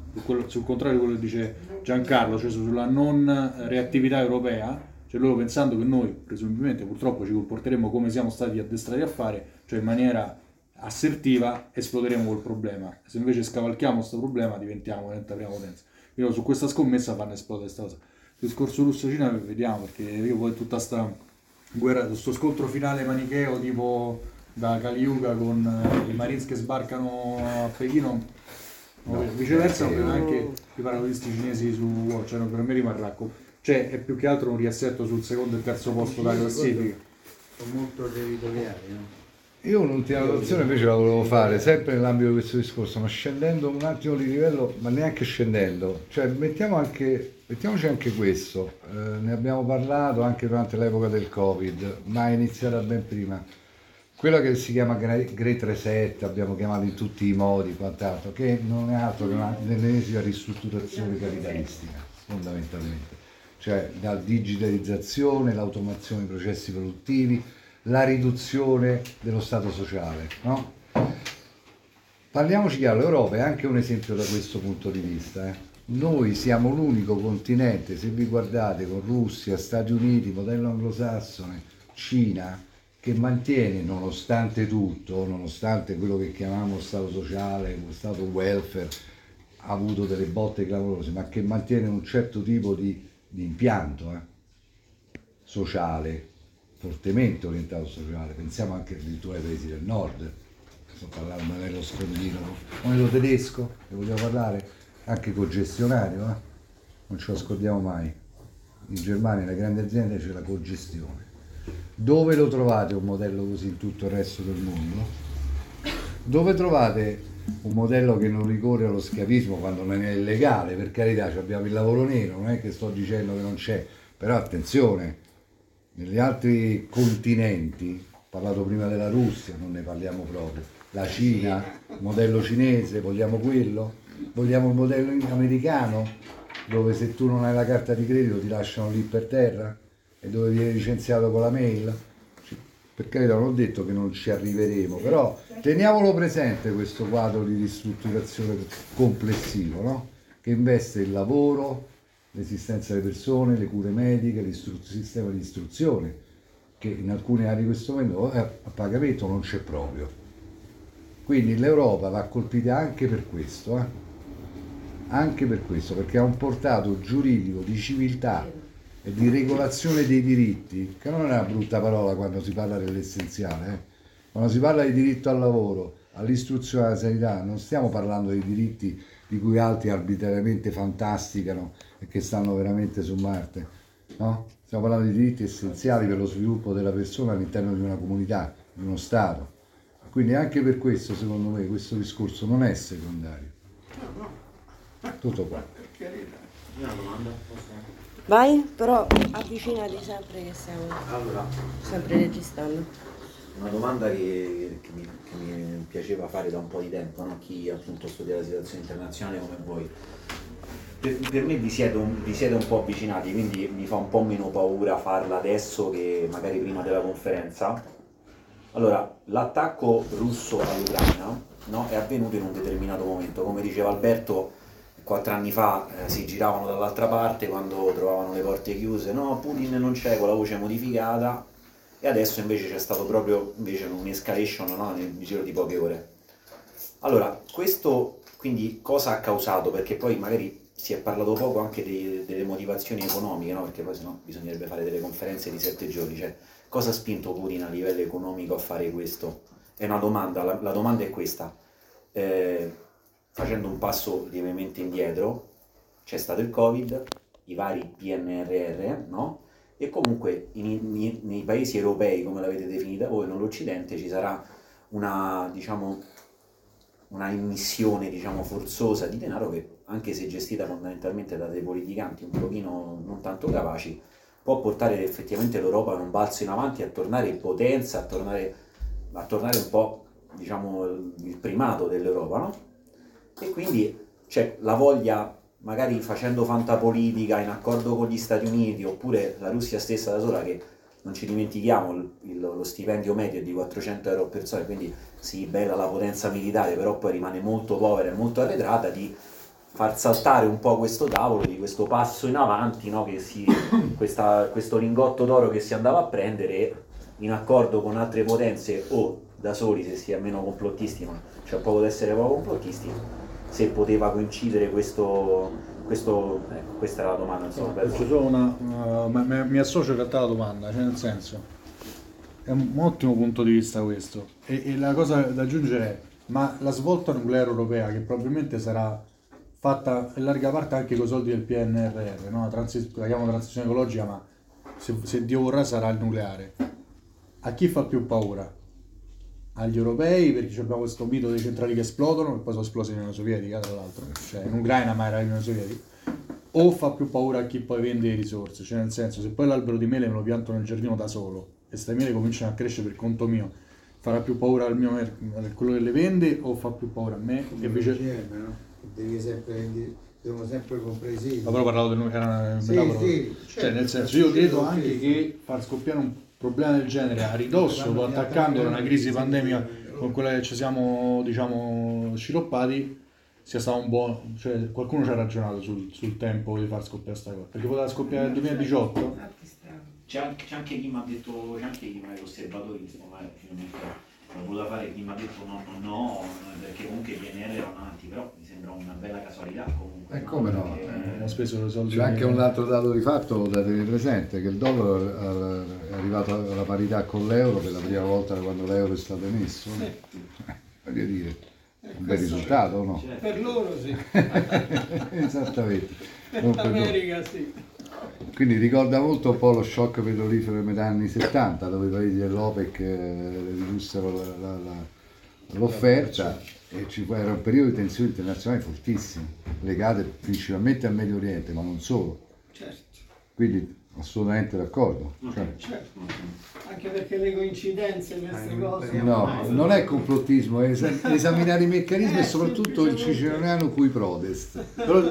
sul contrario di quello che dice Giancarlo, cioè sulla non reattività europea, cioè loro pensando che noi presumibilmente purtroppo ci comporteremo come siamo stati addestrati a fare, cioè in maniera assertiva, esploderemo col problema. Se invece scavalchiamo questo problema diventiamo la prima potenza. Quindi su questa scommessa fanno esplodere questa cosa. Il discorso Russia-Cina vediamo perché io poi tutta sta guerra, questo scontro finale manicheo tipo da Kaliuga con eh, i Marines che sbarcano a Pechino o viceversa oppure anche i paragonisti cinesi su War, cioè per me rimarrà cioè è più che altro un riassetto sul secondo e terzo posto della classifica Sono molto territoriali, no? Io un'ultima notazione invece la volevo fare, sempre nell'ambito di questo discorso, ma scendendo un attimo di livello, ma neanche scendendo, cioè mettiamo anche, mettiamoci anche questo, Eh, ne abbiamo parlato anche durante l'epoca del Covid, ma è iniziata ben prima. Quella che si chiama Gre- Great Reset, abbiamo chiamato in tutti i modi, quant'altro, che non è altro che una- l'ennesima ristrutturazione capitalistica, fondamentalmente. Cioè la digitalizzazione, l'automazione dei processi produttivi, la riduzione dello stato sociale. No? Parliamoci chiaro, l'Europa è anche un esempio da questo punto di vista. eh. Noi siamo l'unico continente, se vi guardate, con Russia, Stati Uniti, modello anglosassone, Cina, che mantiene, nonostante tutto, nonostante quello che chiamiamo Stato sociale, Stato welfare, ha avuto delle botte clamorose, ma che mantiene un certo tipo di, di impianto eh, sociale, fortemente orientato al sociale. Pensiamo anche addirittura ai paesi del nord, sto parlando dello scondino, modello tedesco, ne vogliamo parlare, anche congestionario, eh? non ce lo scordiamo mai. In Germania, nelle grandi aziende, c'è la congestione. Dove lo trovate un modello così in tutto il resto del mondo? Dove trovate un modello che non ricorre allo schiavismo quando non è illegale? Per carità, abbiamo il lavoro nero, non è che sto dicendo che non c'è, però attenzione, negli altri continenti, ho parlato prima della Russia, non ne parliamo proprio, la Cina, modello cinese, vogliamo quello? Vogliamo il modello americano dove se tu non hai la carta di credito ti lasciano lì per terra e dove vieni licenziato con la mail? Per carità, non ho detto che non ci arriveremo, però teniamolo presente questo quadro di ristrutturazione complessivo, no? che investe il lavoro, l'esistenza delle persone, le cure mediche, il sistema di istruzione, che in alcune aree di questo momento eh, a pagamento non c'è proprio. Quindi l'Europa va colpita anche per questo, eh? anche per questo, perché ha un portato giuridico di civiltà e di regolazione dei diritti, che non è una brutta parola quando si parla dell'essenziale, eh. Quando si parla di diritto al lavoro, all'istruzione, alla sanità, non stiamo parlando dei diritti di cui altri arbitrariamente fantasticano e che stanno veramente su Marte, no? Stiamo parlando di diritti essenziali per lo sviluppo della persona all'interno di una comunità, di uno Stato. Quindi anche per questo, secondo me, questo discorso non è secondario. Tutto qua. Vai, però avvicinati sempre che stiamo Allora, sempre registrando. Una domanda che, che mi, che mi piaceva fare da un po' di tempo, no? chi appunto studia la situazione internazionale come voi. Per, per me vi siete, un, vi siete un po' avvicinati, quindi mi fa un po' meno paura farla adesso che magari prima della conferenza. Allora, l'attacco russo all'Ucraina no, è avvenuto in un determinato momento, come diceva Alberto, quattro anni fa eh, si giravano dall'altra parte quando trovavano le porte chiuse, no, Putin non c'è con la voce modificata e adesso invece c'è stato proprio un'escalation no, nel giro di poche ore. Allora, questo quindi cosa ha causato? Perché poi magari si è parlato poco anche dei- delle motivazioni economiche, no? perché poi sennò bisognerebbe fare delle conferenze di sette giorni, cioè cosa ha spinto Putin a livello economico a fare questo? È una domanda, la, la domanda è questa. Eh, facendo un passo lievemente indietro, c'è stato il Covid, i vari PNRR, no? E comunque in- in- nei paesi europei, come l'avete definita voi, nell'Occidente, ci sarà una, diciamo, una immissione, diciamo, forzosa di denaro che, anche se gestita fondamentalmente da dei politicanti un pochino non tanto capaci, può portare effettivamente l'Europa a un balzo in avanti, a tornare in potenza, a tornare, a tornare un po', diciamo, il primato dell'Europa, no? E quindi c'è la voglia, magari facendo fantapolitica in accordo con gli Stati Uniti, oppure la Russia stessa da sola, che non ci dimentichiamo, il- il- lo stipendio medio è di 400 euro per persona, quindi sì, bella la potenza militare, però poi rimane molto povera e molto arretrata, di far saltare un po' questo tavolo, di questo passo in avanti, no? si, <coughs> questa- questo lingotto d'oro che si andava a prendere in accordo con altre potenze o da soli se si è meno complottisti, ma c'è poco da essere poco complottisti, se poteva coincidere questo, questo ecco, questa era la domanda insomma, solo una, una- ma- ma- mi associo in realtà alla domanda, cioè nel senso, è un ottimo punto di vista questo. E, e la cosa da aggiungere è, ma la svolta nucleare europea, che probabilmente sarà fatta in larga parte anche con i soldi del PNRR, no? la, transi- la chiamano transizione ecologica, ma se, se Dio vorrà sarà il nucleare. A chi fa più paura? Agli europei, perché abbiamo questo mito dei centrali che esplodono, che poi sono esplosi nell'Unione Sovietica, tra l'altro, cioè in Ucraina ma era l'Unione Sovietica o fa più paura a chi poi vende le risorse, cioè nel senso se poi l'albero di mele me lo pianto nel giardino da solo e ste mele cominciano a crescere per conto mio, farà più paura al mio mer- a quello che le vende o fa più paura a me? E invece... Insieme, no? Devi sempre, devono sempre compresi. Ma però parlavo del era una Sì, metafora. sì, cioè certo, nel senso io credo anche che far scoppiare un problema del genere a ridosso, attaccando una crisi pandemica con quella che ci siamo diciamo sciroppati sia stato un buon cioè qualcuno ci ha ragionato sul, sul tempo di far scoppiare sta cosa. Perché poteva scoppiare nel 2018 C'è anche, c'è anche chi mi ha detto, c'è anche chi magari osservatori che l'ho voluta fare, chi mi ha detto no, no, no, perché comunque i PNR erano avanti, però mi sembra una bella casualità comunque. E come no? Eh, speso soldi C'è anche un altro dato di fatto da tenere presente, che il dollaro eh, è arrivato alla parità con l'euro per la prima volta da quando l'euro è stato emesso. no? <laughs> Voglio dire, un bel risultato o no? Per loro sì, <laughs> Esattamente. per Non per l'America sì. Quindi ricorda molto un po' lo shock petrolifero di metà anni 70, dove i paesi dell'OPEC eh, ridussero la- la- la- l'offerta e ci fu, era un periodo di tensioni internazionali fortissime, legate principalmente al Medio Oriente, ma non solo. Certo. Quindi assolutamente d'accordo. Cioè, Certo, anche perché le coincidenze, queste cose... no, non è complottismo, è es- <laughs> esaminare i meccanismi e soprattutto il ciceroniano cui prodest.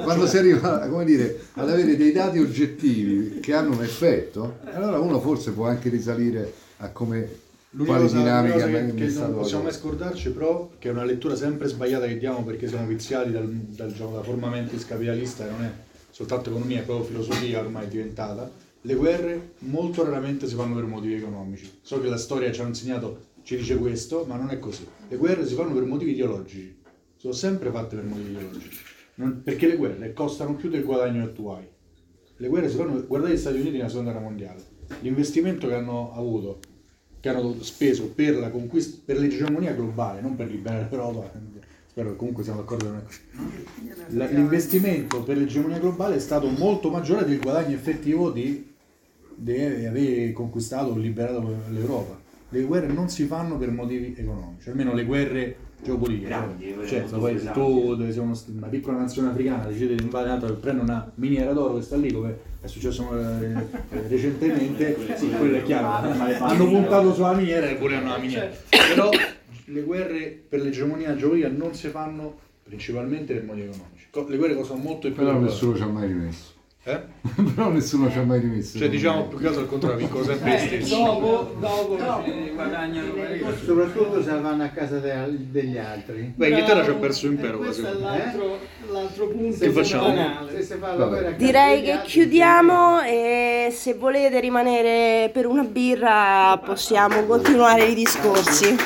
Quando si arriva come dire, ad avere dei dati oggettivi che hanno un effetto, allora uno forse può anche risalire a come L'unica cosa, hanno cosa che, che non possiamo mai scordarci però che è una lettura sempre sbagliata che diamo perché siamo viziati dal, dal, diciamo, da forma mentis capitalista e non è soltanto economia, è proprio filosofia ormai diventata. Le guerre molto raramente si fanno per motivi economici. So che la storia ci ha insegnato, ci dice questo, ma non è così. Le guerre si fanno per motivi ideologici. Sono sempre fatte per motivi ideologici. Non- perché le guerre costano più del guadagno che tu hai. Le guerre si fanno, guardate gli Stati Uniti nella seconda guerra mondiale, l'investimento che hanno avuto, che hanno speso per la conquista, per l'egemonia globale, non per liberare <laughs> l'Europa, spero che comunque siamo d'accordo che non è così. L'investimento per l'egemonia globale è stato molto maggiore del guadagno effettivo di, di aver conquistato o liberato l'Europa. Le guerre non si fanno per motivi economici, almeno le guerre geopolitiche. Grandi, Cioè, certo, poi pesanti. tu dove sei una piccola nazione africana decidete di invadere un'altra per prendere una miniera d'oro che sta lì come è successo eh, eh, recentemente sì, quello è chiaro hanno puntato sulla miniera e volevano la miniera però le guerre per l'egemonia geopolitica non si fanno principalmente per motivi economici Co- le guerre costano molto di più Però nessuno ci ha mai rimesso. Eh? <laughs> Però nessuno ci ha mai rimesso. cioè diciamo più che altro al contrario vincono sempre gli stessi Dopo, dopo si guadagnano. Soprattutto se vanno a casa de- degli altri. beh Inghilterra ci ha perso E l'impero questo è quasi l'altro, l'altro punto Che facciamo? Se Direi che altri, chiudiamo e se volete rimanere per una birra possiamo continuare i discorsi.